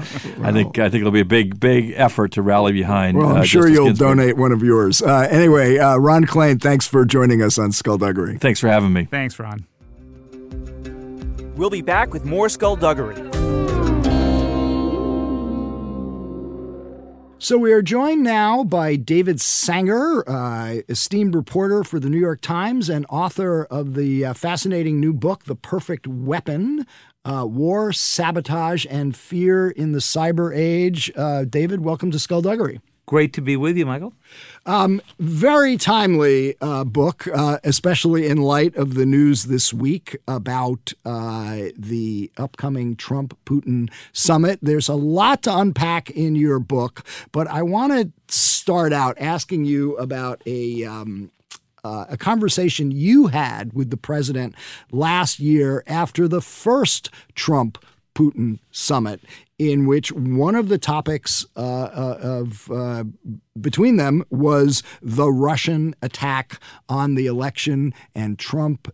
I think I think it'll be a big, big effort to rally behind. Well, I'm uh, sure Justice you'll Ginsburg. donate one of yours. Uh, anyway, uh, Ron Klain, thanks for joining us on Skullduggery. Thanks for having me. Thanks, Ron. We'll be back with more skullduggery. So we are joined now by David Sanger, uh, esteemed reporter for the New York Times and author of the uh, fascinating new book, The Perfect Weapon. Uh, war, sabotage, and fear in the cyber age. Uh, David, welcome to Skullduggery. Great to be with you, Michael. Um, very timely uh, book, uh, especially in light of the news this week about uh, the upcoming Trump Putin summit. There's a lot to unpack in your book, but I want to start out asking you about a. Um, uh, a conversation you had with the president last year after the first Trump Putin summit, in which one of the topics uh, uh, of uh, between them was the Russian attack on the election, and Trump.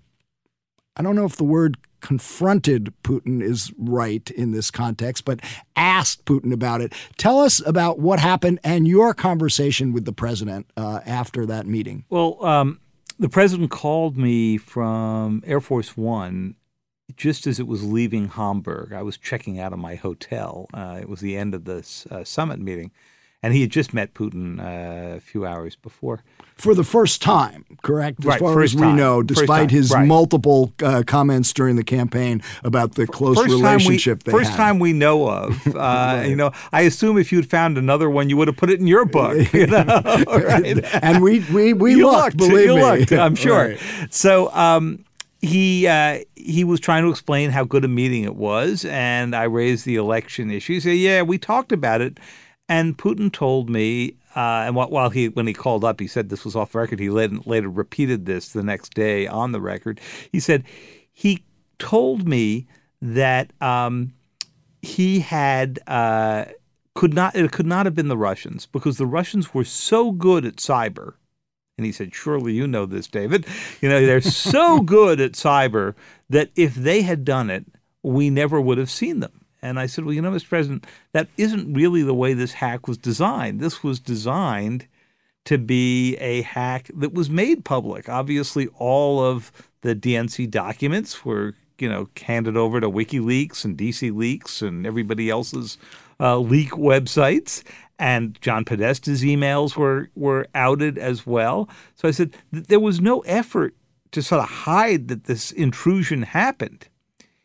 I don't know if the word confronted Putin is right in this context, but asked Putin about it. Tell us about what happened and your conversation with the president uh, after that meeting. Well, um, the president called me from Air Force One just as it was leaving Hamburg, I was checking out of my hotel. Uh, it was the end of this uh, summit meeting, and he had just met Putin uh, a few hours before. For the first time, correct? As right, far as we time. know, despite his right. multiple uh, comments during the campaign about the close first relationship we, they first had. time we know of. Uh, right. You know, I assume if you'd found another one, you would have put it in your book. You know, right? and we we we looked, looked, believe you me. Looked, I'm sure. So. Um, he uh, he was trying to explain how good a meeting it was, and I raised the election issue. He said, "Yeah, we talked about it." And Putin told me, uh, and while he when he called up, he said this was off record. He later, later repeated this the next day on the record. He said he told me that um, he had. Uh, could not it could not have been the Russians because the Russians were so good at cyber and he said, Surely you know this, David. You know, they're so good at cyber that if they had done it, we never would have seen them. And I said, Well, you know, Mr. President, that isn't really the way this hack was designed. This was designed to be a hack that was made public. Obviously, all of the DNC documents were, you know, handed over to WikiLeaks and DC Leaks and everybody else's uh, leak websites and John Podesta's emails were were outed as well. So I said there was no effort to sort of hide that this intrusion happened.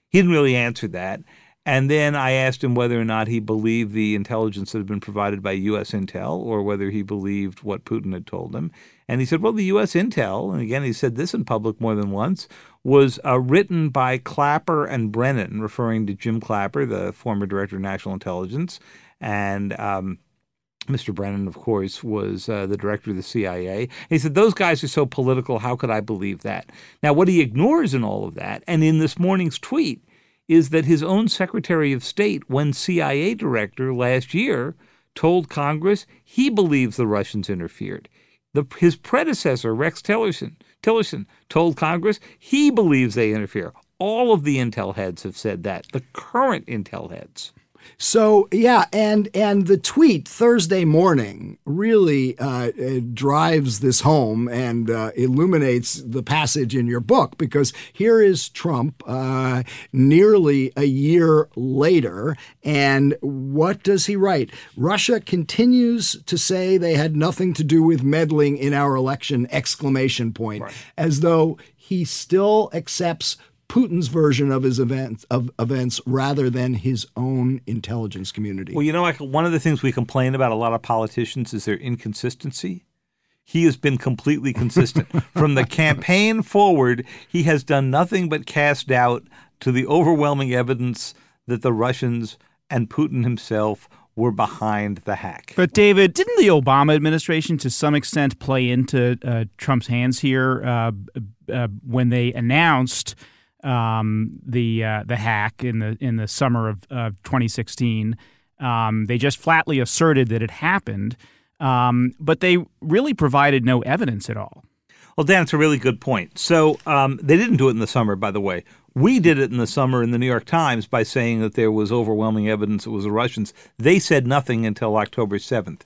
He didn't really answer that. And then I asked him whether or not he believed the intelligence that had been provided by U.S. intel or whether he believed what Putin had told him. And he said, well, the U.S. intel, and again, he said this in public more than once, was uh, written by Clapper and Brennan, referring to Jim Clapper, the former director of national intelligence, and um, Mr. Brennan, of course, was uh, the director of the CIA. he said, Those guys are so political. How could I believe that? Now, what he ignores in all of that, and in this morning's tweet, is that his own Secretary of State, when CIA director last year, told Congress he believes the Russians interfered. The, his predecessor, Rex Tillerson, Tillerson, told Congress he believes they interfere. All of the intel heads have said that, the current intel heads. So yeah, and and the tweet Thursday morning really uh, drives this home and uh, illuminates the passage in your book because here is Trump uh, nearly a year later, and what does he write? Russia continues to say they had nothing to do with meddling in our election! Exclamation point, right. as though he still accepts Putin's version of his events of events rather than his own intelligence community. Well, you know, one of the things we complain about a lot of politicians is their inconsistency. He has been completely consistent from the campaign forward. He has done nothing but cast doubt to the overwhelming evidence that the Russians and Putin himself were behind the hack. But David, didn't the Obama administration, to some extent, play into uh, Trump's hands here uh, uh, when they announced? Um, the uh, the hack in the in the summer of, of 2016. Um, they just flatly asserted that it happened, um, but they really provided no evidence at all. Well, Dan, it's a really good point. So um, they didn't do it in the summer, by the way. We did it in the summer in the New York Times by saying that there was overwhelming evidence it was the Russians. They said nothing until October 7th.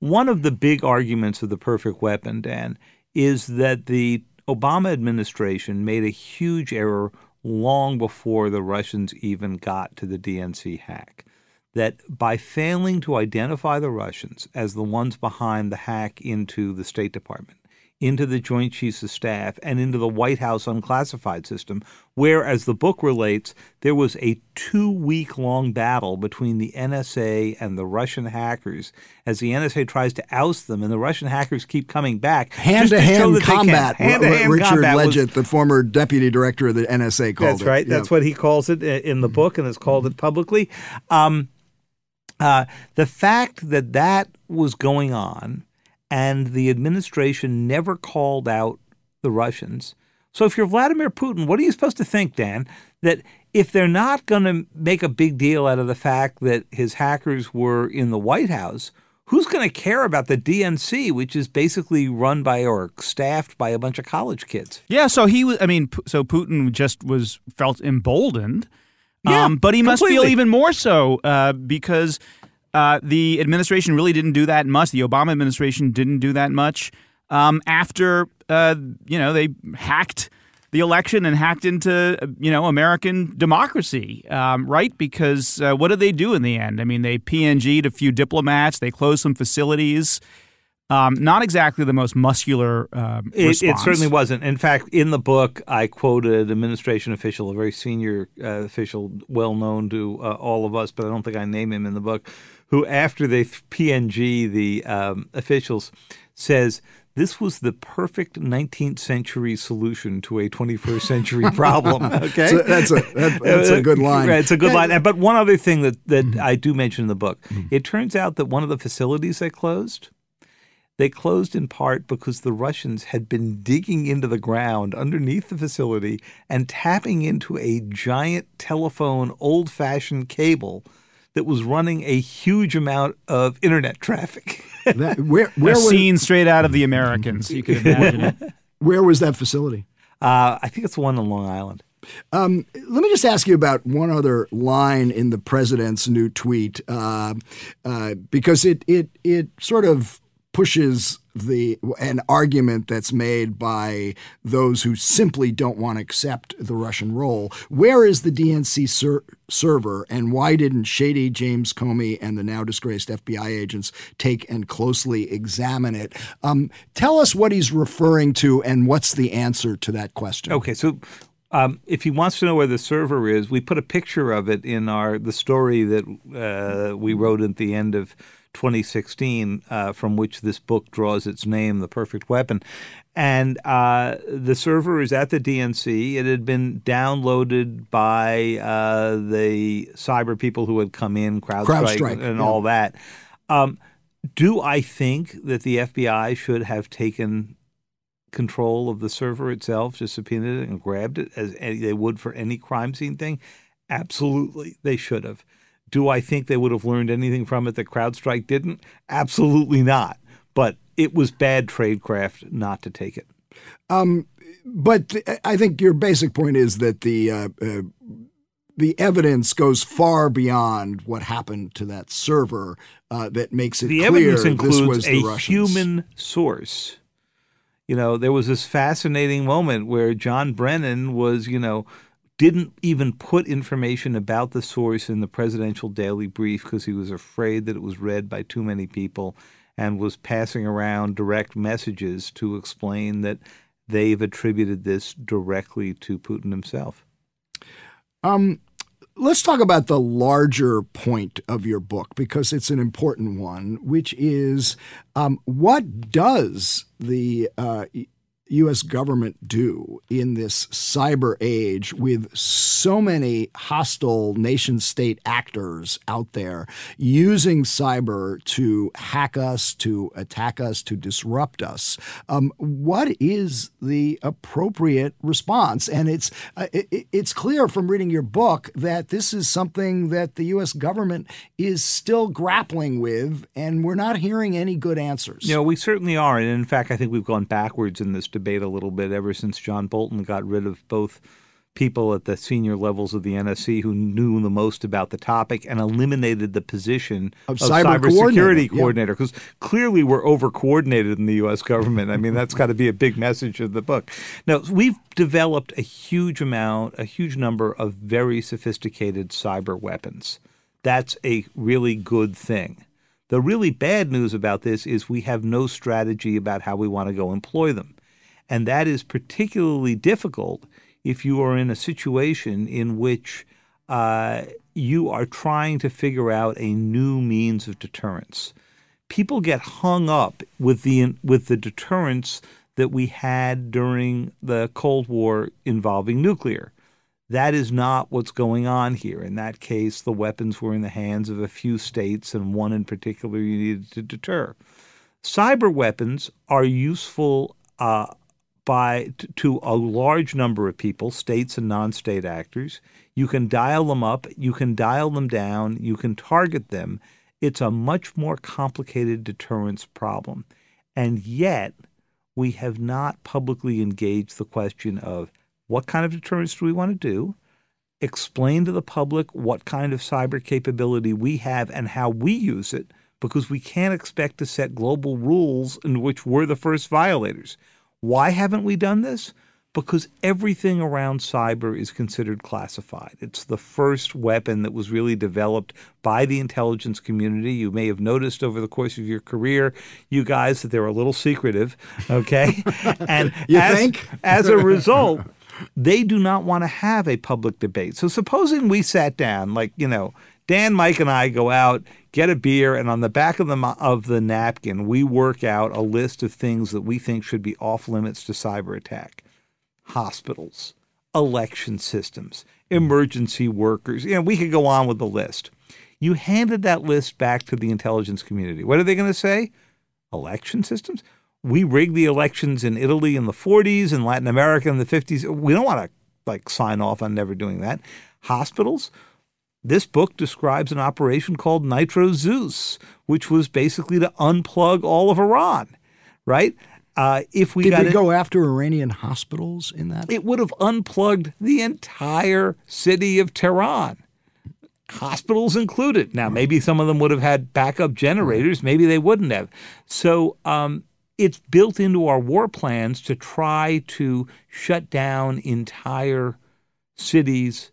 One of the big arguments of the perfect weapon, Dan, is that the Obama administration made a huge error long before the Russians even got to the DNC hack. that by failing to identify the Russians as the ones behind the hack into the State Department, into the Joint Chiefs of Staff, and into the White House unclassified system, where, as the book relates, there was a two week long battle between the NSA and the Russian hackers as the NSA tries to oust them, and the Russian hackers keep coming back. Hand to hand combat. Richard combat was- the former deputy director of the NSA, called it. That's it. right. Yeah. That's what he calls it in the book and has called it publicly. Um, uh, the fact that that was going on and the administration never called out the Russians. So if you're Vladimir Putin, what are you supposed to think, Dan? That if they're not going to make a big deal out of the fact that his hackers were in the White House, who's going to care about the DNC, which is basically run by or staffed by a bunch of college kids? Yeah, so he was. I mean, so Putin just was felt emboldened. Yeah, um, but he must feel even more so uh, because uh, the administration really didn't do that much. The Obama administration didn't do that much um, after uh, you know they hacked the election and hacked into you know American democracy, um, right? Because uh, what did they do in the end? I mean, they PNG'd a few diplomats, they closed some facilities. Um, not exactly the most muscular um, It, it certainly wasn't. In fact, in the book, I quoted an administration official, a very senior uh, official, well known to uh, all of us, but I don't think I name him in the book, who, after they th- PNG the um, officials, says this was the perfect 19th century solution to a 21st century problem. Okay, So that's a that, that's a good line. Right, it's a good Yeah, line. But one other thing that that Mm-hmm. I do mention in the book, it turns out that one of the facilities they closed. They closed in part because the Russians had been digging into the ground underneath the facility and tapping into a giant telephone, old fashioned cable that was running a huge amount of internet traffic. That- where where was, scene straight out of the Americans. You can imagine it. where was that facility? Uh, I think it's one on Long Island. Um, let me just ask you about one other line in the president's new tweet, uh, uh, because it it it sort of pushes the an argument that's made by those who simply don't want to accept the Russian role. Where is the DNC ser- server, and why didn't shady James Comey and the now disgraced FBI agents take and closely examine it? Um, tell us what he's referring to, and what's the answer to that question. Okay, so um, if he wants to know where the server is, we put a picture of it in our the story that uh, we wrote at the end of 2016, uh, from which this book draws its name, "The Perfect Weapon." And uh, the server is at the DNC. It had been downloaded by uh, the cyber people who had come in, CrowdStrike, CrowdStrike, and yeah. all that. Um, do I think that the FBI should have taken control of the server itself, just subpoenaed it and grabbed it as any- they would for any crime scene thing? Absolutely, they should have. Do I think they would have learned anything from it that CrowdStrike didn't? Absolutely not. But it was bad tradecraft not to take it. Um, but I think your basic point is that the uh, uh, the evidence goes far beyond what happened to that server. Uh, that makes it the clear evidence this was includes the a Russians. human source. You know, there was this fascinating moment where John Brennan was, you know, didn't even put information about the source in the presidential daily brief because he was afraid that it was read by too many people and was passing around direct messages to explain that they've attributed this directly to Putin himself. Um, let's talk about the larger point of your book because it's an important one, which is um, what does the uh, U.S. government do in this cyber age with so many hostile nation state actors out there using cyber to hack us, to attack us, to disrupt us? Um, what is the appropriate response? And it's uh, it, it's clear from reading your book that this is something that the U.S. government is still grappling with, and we're not hearing any good answers. No, we certainly are. And in fact, I think we've gone backwards in this debate a little bit ever since John Bolton got rid of both people at the senior levels of the NSC who knew the most about the topic and eliminated the position Of of, cyber cybersecurity yeah. coordinator because clearly we're over coordinated in the U.S. government. I mean, that's got to be a big message of the book. Now, we've developed a huge amount, a huge number of very sophisticated cyber weapons That's a really good thing. The really bad news about this is we have no strategy about how we want to go employ them. And that is particularly difficult if you are in a situation in which uh, you are trying to figure out a new means of deterrence. People get hung up with the with the deterrence that we had during the Cold War involving nuclear. That is not what's going on here. In that case, the weapons were in the hands of a few states, and one in particular you needed to deter. Cyber weapons are useful uh, by to a large number of people, states and non-state actors. You can dial them up, you can dial them down, you can target them. It's a much more complicated deterrence problem. And yet, we have not publicly engaged the question of what kind of deterrence do we want to do? Explain to the public what kind of cyber capability we have and how we use it, because we can't expect to set global rules in which we're the first violators. Why haven't we done this? Because everything around cyber is considered classified. It's the first weapon that was really developed by the intelligence community. You may have noticed over the course of your career, you guys, that they're a little secretive, okay? and you as, think? as a result, they do not want to have a public debate. So supposing we sat down, like, you know, Dan, Mike, and I go out, get a beer, and on the back of the of the napkin, we work out a list of things that we think should be off limits to cyber attack: hospitals, election systems, emergency workers. You know, we could go on with the list. You handed that list back to the intelligence community. What are they going to say? Election systems? We rigged the elections in Italy in the 40s and Latin America in the 50s. We don't want to like sign off on never doing that. Hospitals? This book describes an operation called Nitro Zeus, which was basically to unplug all of Iran, right? Uh, if we did we go after Iranian hospitals in that, it would have unplugged the entire city of Tehran, hospitals included. Now, maybe some of them would have had backup generators, maybe they wouldn't have. So um, it's built into our war plans to try to shut down entire cities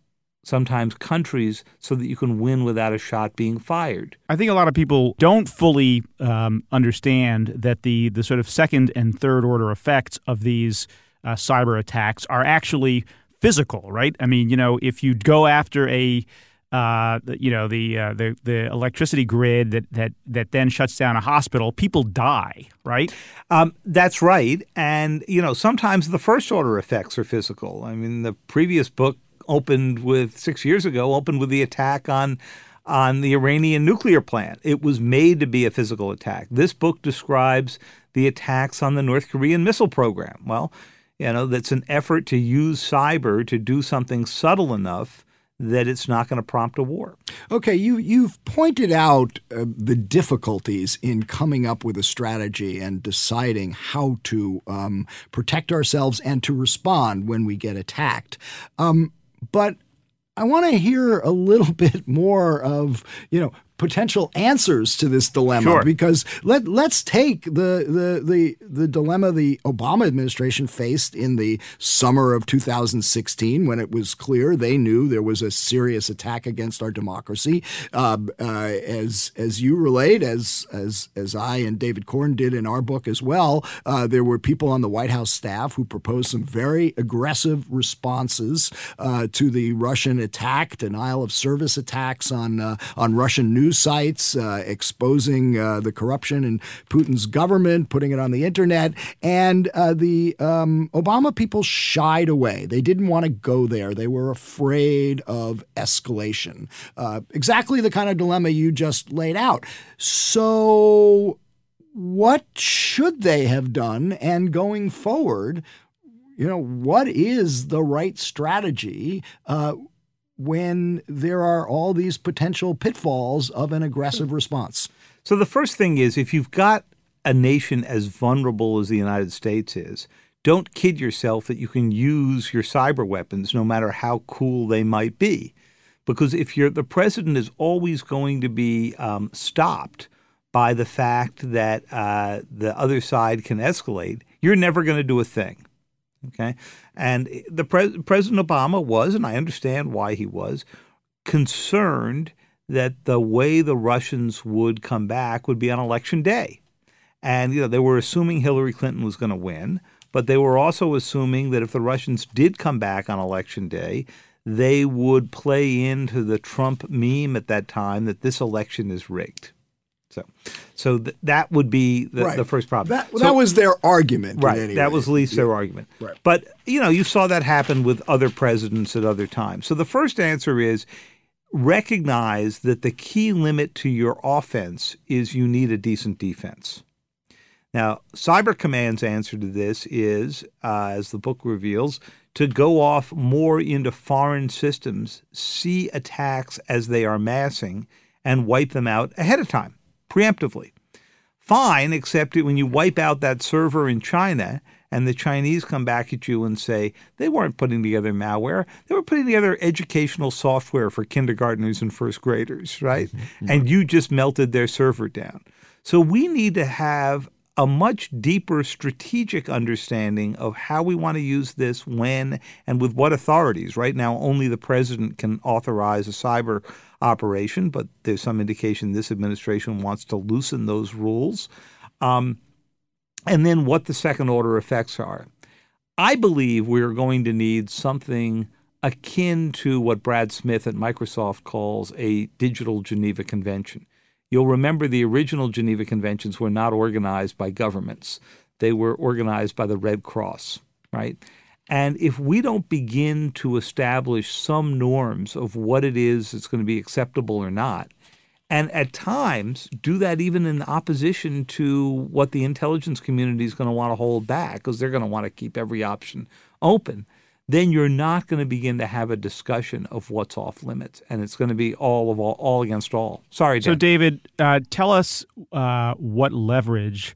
sometimes countries, so that you can win without a shot being fired. I think a lot of people don't fully um, understand that the the sort of second and third order effects of these uh, cyber attacks are actually physical, right? I mean, you know, if you go after a uh, you know the uh, the the electricity grid that that that then shuts down a hospital, people die, right? Um, that's right, and you know sometimes the first order effects are physical. I mean, the previous book opened with six years ago opened with the attack on on the Iranian nuclear plant. It was made to be a physical attack. This book describes the attacks on the North Korean missile program. Well, you know, that's an effort to use cyber to do something subtle enough that it's not going to prompt a war. Okay, you you've pointed out uh, the difficulties in coming up with a strategy and deciding how to um, protect ourselves and to respond when we get attacked. Um, but I want to hear a little bit more of, you know, potential answers to this dilemma sure. because let let's take the, the the the dilemma the Obama administration faced in the summer of 2016 when it was clear they knew there was a serious attack against our democracy uh, uh, as as you relate as as as I and David Corn did in our book as well uh, there were people on the White House staff who proposed some very aggressive responses uh, to the Russian attack denial of service attacks on uh, on Russian news news sites uh, exposing uh, the corruption in Putin's government, putting it on the internet. And uh, the um, Obama people shied away. They didn't want to go there. They were afraid of escalation. Uh, exactly the kind of dilemma you just laid out. So, what should they have done? And going forward, you know, what is the right strategy? Uh, when there are all these potential pitfalls of an aggressive response? So, the first thing is if you've got a nation as vulnerable as the United States is, don't kid yourself that you can use your cyber weapons no matter how cool they might be. Because if you're the president is always going to be um, stopped by the fact that uh, the other side can escalate, you're never going to do a thing. Okay, and the pre- President Obama was, and I understand why he was concerned that the way the Russians would come back would be on election day. And you know, they were assuming Hillary Clinton was going to win, but they were also assuming that if the Russians did come back on election day, they would play into the Trump meme at that time that this election is rigged. So, so th- that would be the, Right. the first problem. That, So- that was their argument. right. In any that way. was at least Yeah. their argument. Right. But you know, you saw that happen with other presidents at other times. So the first answer is recognize that the key limit to your offense is you need a decent defense. Now, Cyber Command's answer to this is, uh, as the book reveals, to go off more into foreign systems, see attacks as they are massing, and wipe them out ahead of time, preemptively. Fine, except when you wipe out that server in China and the Chinese come back at you and say they weren't putting together malware, they were putting together educational software for kindergartners and first graders, right? Mm-hmm. Mm-hmm. And you just melted their server down. So we need to have a much deeper strategic understanding of how we want to use this, when, and with what authorities. Right now, only the president can authorize a cyber operation, but there's some indication this administration wants to loosen those rules. Um, and then what the second order effects are. I believe we're going to need something akin to what Brad Smith at Microsoft calls a digital Geneva Convention. You'll remember the original Geneva Conventions were not organized by governments, they were organized by the Red Cross, right? And if we don't begin to establish some norms of what it is that's going to be acceptable or not, and at times do that even in opposition to what the intelligence community is going to want to hold back because they're going to want to keep every option open, then you're not going to begin to have a discussion of what's off limits, and it's going to be all of all, all against all. Sorry, So, David, uh, tell us uh, what leverage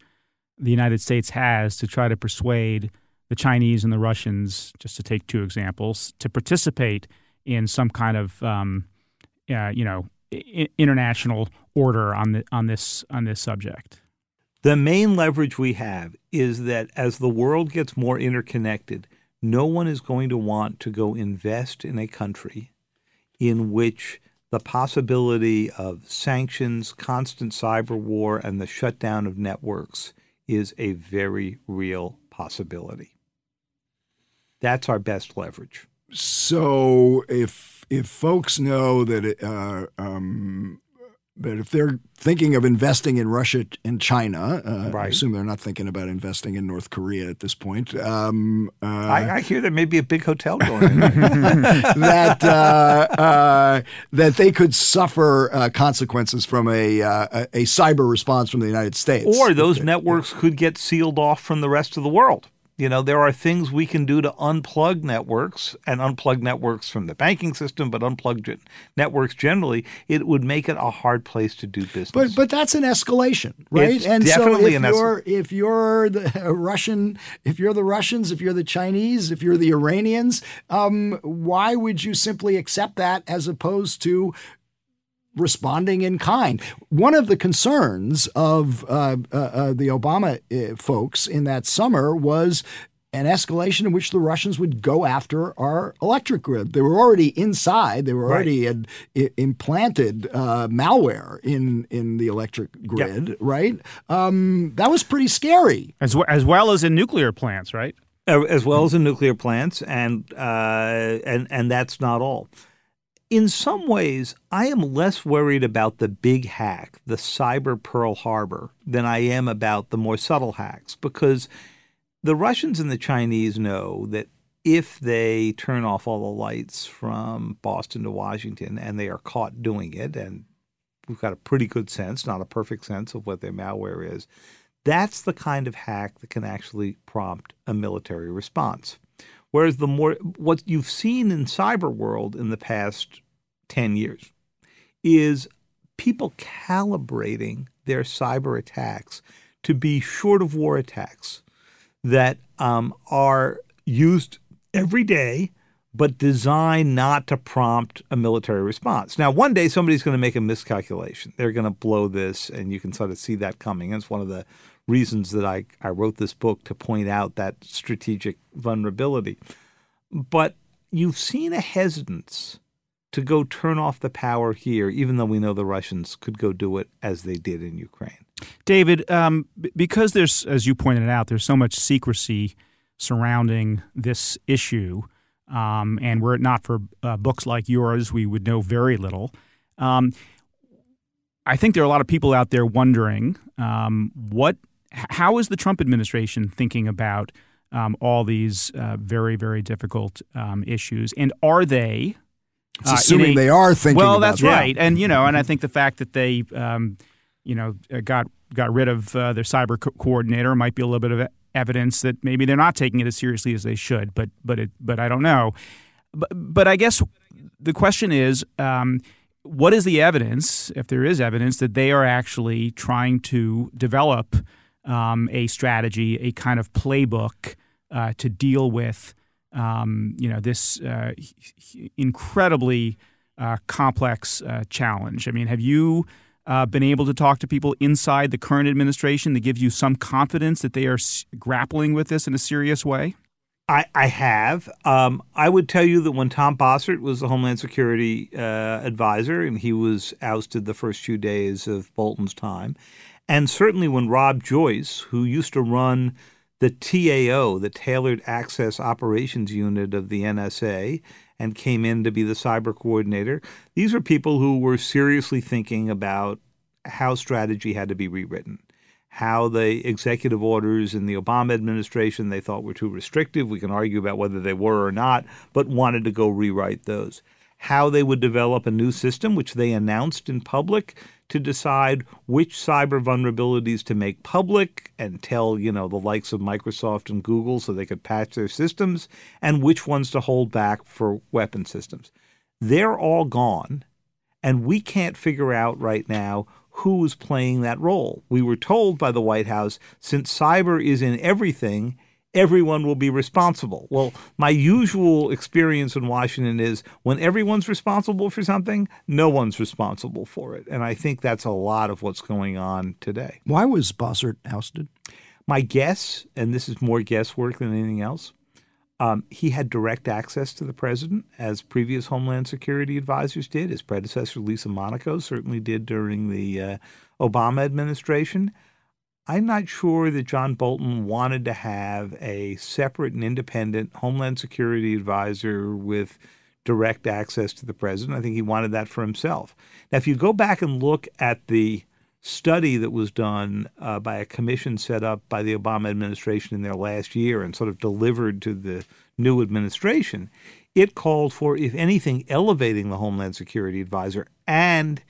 the United States has to try to persuade the Chinese and the Russians, just to take two examples, to participate in some kind of, um, uh, you know, I- international order on the on this on this subject. The main leverage we have is that as the world gets more interconnected, no one is going to want to go invest in a country in which the possibility of sanctions, constant cyber war, and the shutdown of networks is a very real possibility. That's our best leverage. So if if folks know that it, uh, um, that if they're thinking of investing in Russia and China, uh, I assume they're not thinking about investing in North Korea at this point. Um, uh, I, I hear there may be a big hotel going in. that uh, uh, that they could suffer uh, consequences from a, uh, a a cyber response from the United States, or those networks could get sealed off from the rest of the world. You know, there are things we can do to unplug networks and unplug networks from the banking system, but unplug networks generally. It would make it a hard place to do business. But but that's an escalation, right? It's and definitely so if an you're if you're the Russian, if you're the Russians, if you're the Chinese, if you're the Iranians, um, why would you simply accept that as opposed to responding in kind? One of the concerns of uh, uh, uh, the Obama uh, folks in that summer was an escalation in which the Russians would go after our electric grid. They were already inside. They were Right. already had implanted uh, malware in in the electric grid. Right. Um, that was pretty scary. As, w- as well as in nuclear plants, right? As well as in nuclear plants, and uh, and and that's not all. In some ways, I am less worried about the big hack, the cyber Pearl Harbor, than I am about the more subtle hacks, because the Russians and the Chinese know that if they turn off all the lights from Boston to Washington and they are caught doing it, and we've got a pretty good sense, not a perfect sense of what their malware is, that's the kind of hack that can actually prompt a military response. Whereas the more what you've seen in cyber world in the past 10 years is people calibrating their cyber attacks to be short of war attacks that um, are used every day but designed not to prompt a military response. Now, one day somebody's going to make a miscalculation. They're going to blow this, and you can sort of see that coming. It's one of the reasons that I, I wrote this book to point out that strategic vulnerability. But you've seen a hesitance to go turn off the power here, even though we know the Russians could go do it as they did in Ukraine. David, um, because there's, as you pointed out, there's so much secrecy surrounding this issue, um, and were it not for uh, books like yours, we would know very little. Um, I think there are a lot of people out there wondering um, what, how is the Trump administration thinking about um, all these uh, very, very difficult um, issues, and are they? It's uh, assuming a, they are thinking. Well, that's that. right, and you know, and I think the fact that they, um, you know, uh, got got rid of uh, their cyber co- coordinator might be a little bit of evidence that maybe they're not taking it as seriously as they should. But but it, but I don't know. But but I guess the question is. Um, what is the evidence, if there is evidence, that they are actually trying to develop um, a strategy, a kind of playbook uh, to deal with, um, you know, this uh, incredibly uh, complex uh, challenge? I mean, have you uh, been able to talk to people inside the current administration that gives you some confidence that they are s- grappling with this in a serious way? I, I have. Um, I would tell you that when Tom Bossert was the Homeland Security uh, advisor, and he was ousted the first few days of Bolton's time, and certainly when Rob Joyce, who used to run the TAO, the Tailored Access Operations Unit of the NSA, and came in to be the cyber coordinator, these are people who were seriously thinking about how strategy had to be rewritten how the executive orders in the Obama administration they thought were too restrictive. We can argue about whether they were or not, but wanted to go rewrite those. How they would develop a new system, which they announced in public, to decide which cyber vulnerabilities to make public and tell, you know, the likes of Microsoft and Google so they could patch their systems, and which ones to hold back for weapon systems. They're all gone, and we can't figure out right now who is playing that role. We were told by the White House since cyber is in everything, everyone will be responsible. Well, my usual experience in Washington is when everyone's responsible for something, no one's responsible for it. And I think that's a lot of what's going on today. Why was Bossert ousted? My guess, and this is more guesswork than anything else, um, he had direct access to the president, as previous Homeland Security advisors did. His predecessor, Lisa Monaco, certainly did during the uh, Obama administration. I'm not sure that John Bolton wanted to have a separate and independent Homeland Security advisor with direct access to the president. I think he wanted that for himself. Now, if you go back and look at the study that was done uh, by a commission set up by the Obama administration in their last year and sort of delivered to the new administration, it called for, if anything, elevating the Homeland Security advisor and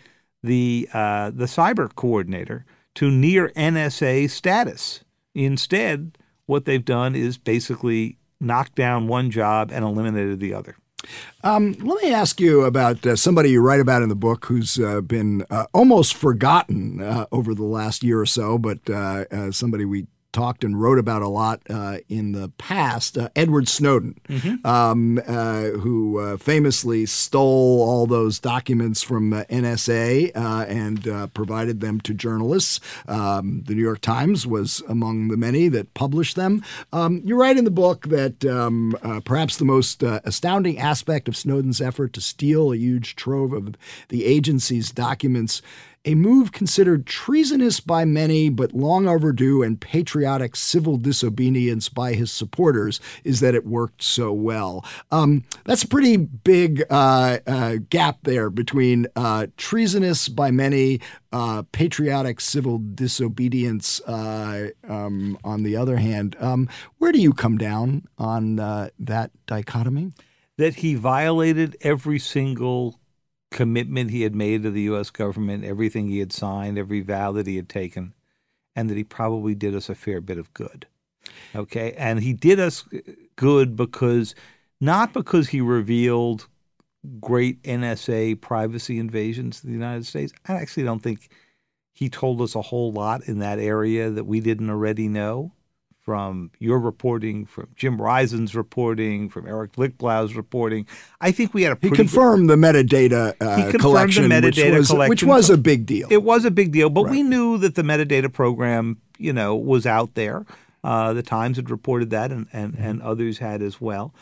the uh, the cyber coordinator to near NSA status. Instead, what they've done is basically knocked down one job and eliminated the other. Um, let me ask you about uh, somebody you write about in the book who's uh, been uh, almost forgotten uh, over the last year or so, but uh, uh, somebody we talked and wrote about a lot uh, in the past, uh, Edward Snowden, mm-hmm. um, uh, who uh, famously stole all those documents from the NSA uh, and uh, provided them to journalists. Um, the New York Times was among the many that published them. Um, you write in the book that um, perhaps the most astounding aspect of Snowden's effort to steal a huge trove of the agency's documents a move considered treasonous by many but long overdue and patriotic civil disobedience by his supporters is that it worked so well. Um, that's a pretty big uh, uh, gap there between uh, treasonous by many, uh, patriotic civil disobedience uh, um, on the other hand. Um, where do you come down on uh, that dichotomy? That he violated every single commitment he had made to the U.S. government, everything he had signed, every vow that he had taken, and that he probably did us a fair bit of good. Okay. And he did us good because not because he revealed great NSA privacy invasions to the United States. I actually don't think he told us a whole lot in that area that we didn't already know from your reporting, from Jim Risen's reporting, from Eric Lichtblau's reporting. I think we had a he confirmed good, the metadata uh, he confirmed collection, the metadata which was, collection, which was a big deal. It was a big deal, but right. we knew that the metadata program, you know, was out there. Uh, the Times had reported that, and and, mm-hmm. and others had as well.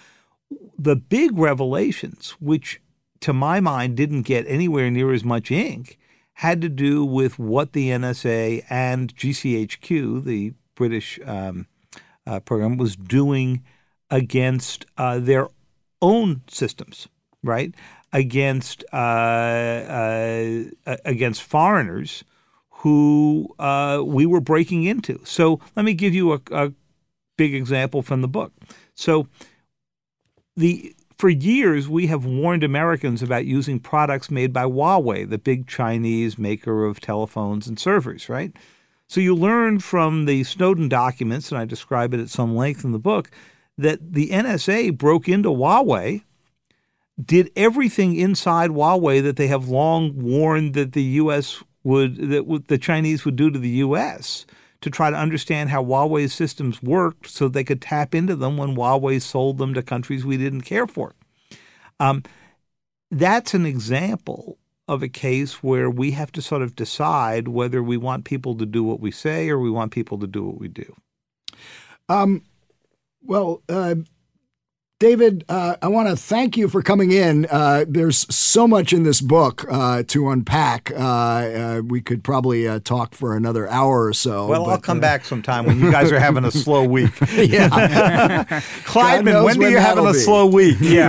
The big revelations, which to my mind, didn't get anywhere near as much ink had to do with what the NSA and GCHQ, the British um, uh, program, was doing against uh, their own systems, right? Against uh, uh against foreigners who uh, we were breaking into. So let me give you a, a big example from the book. So the for years, we have warned Americans about using products made by Huawei, the big Chinese maker of telephones and servers, right? So you learn from the Snowden documents, and I describe it at some length in the book, that the NSA broke into Huawei, did everything inside Huawei that they have long warned that the U.S. would, that the Chinese would do to the U.S to try to understand how Huawei's systems worked so they could tap into them when Huawei sold them to countries we didn't care for. Um, that's an example of a case where we have to sort of decide whether we want people to do what we say or we want people to do what we do. Um, well, uh, David, uh, I want to thank you for coming in. Uh, there's so much in this book uh, to unpack. Uh, uh, we could probably uh, talk for another hour or so. Well, but, I'll come back sometime when you guys are having a slow week. yeah. Klaidman, when, when are you having a slow week? Yeah.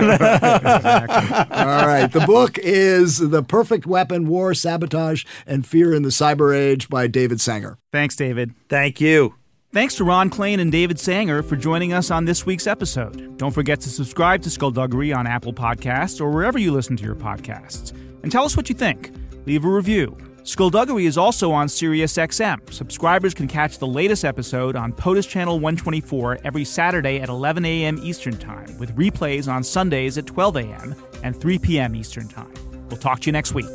All right. The book is The Perfect Weapon War, Sabotage, and Fear in the Cyber Age by David Sanger. Thanks, David. Thank you. Thanks to Ron Klain and David Sanger for joining us on this week's episode. Don't forget to subscribe to Skullduggery on Apple Podcasts or wherever you listen to your podcasts. And tell us what you think. Leave a review. Skullduggery is also on SiriusXM. Subscribers can catch the latest episode on POTUS Channel 124 every Saturday at 11 a.m. Eastern Time, with replays on Sundays at 12 a.m. and 3 p.m. Eastern Time. We'll talk to you next week.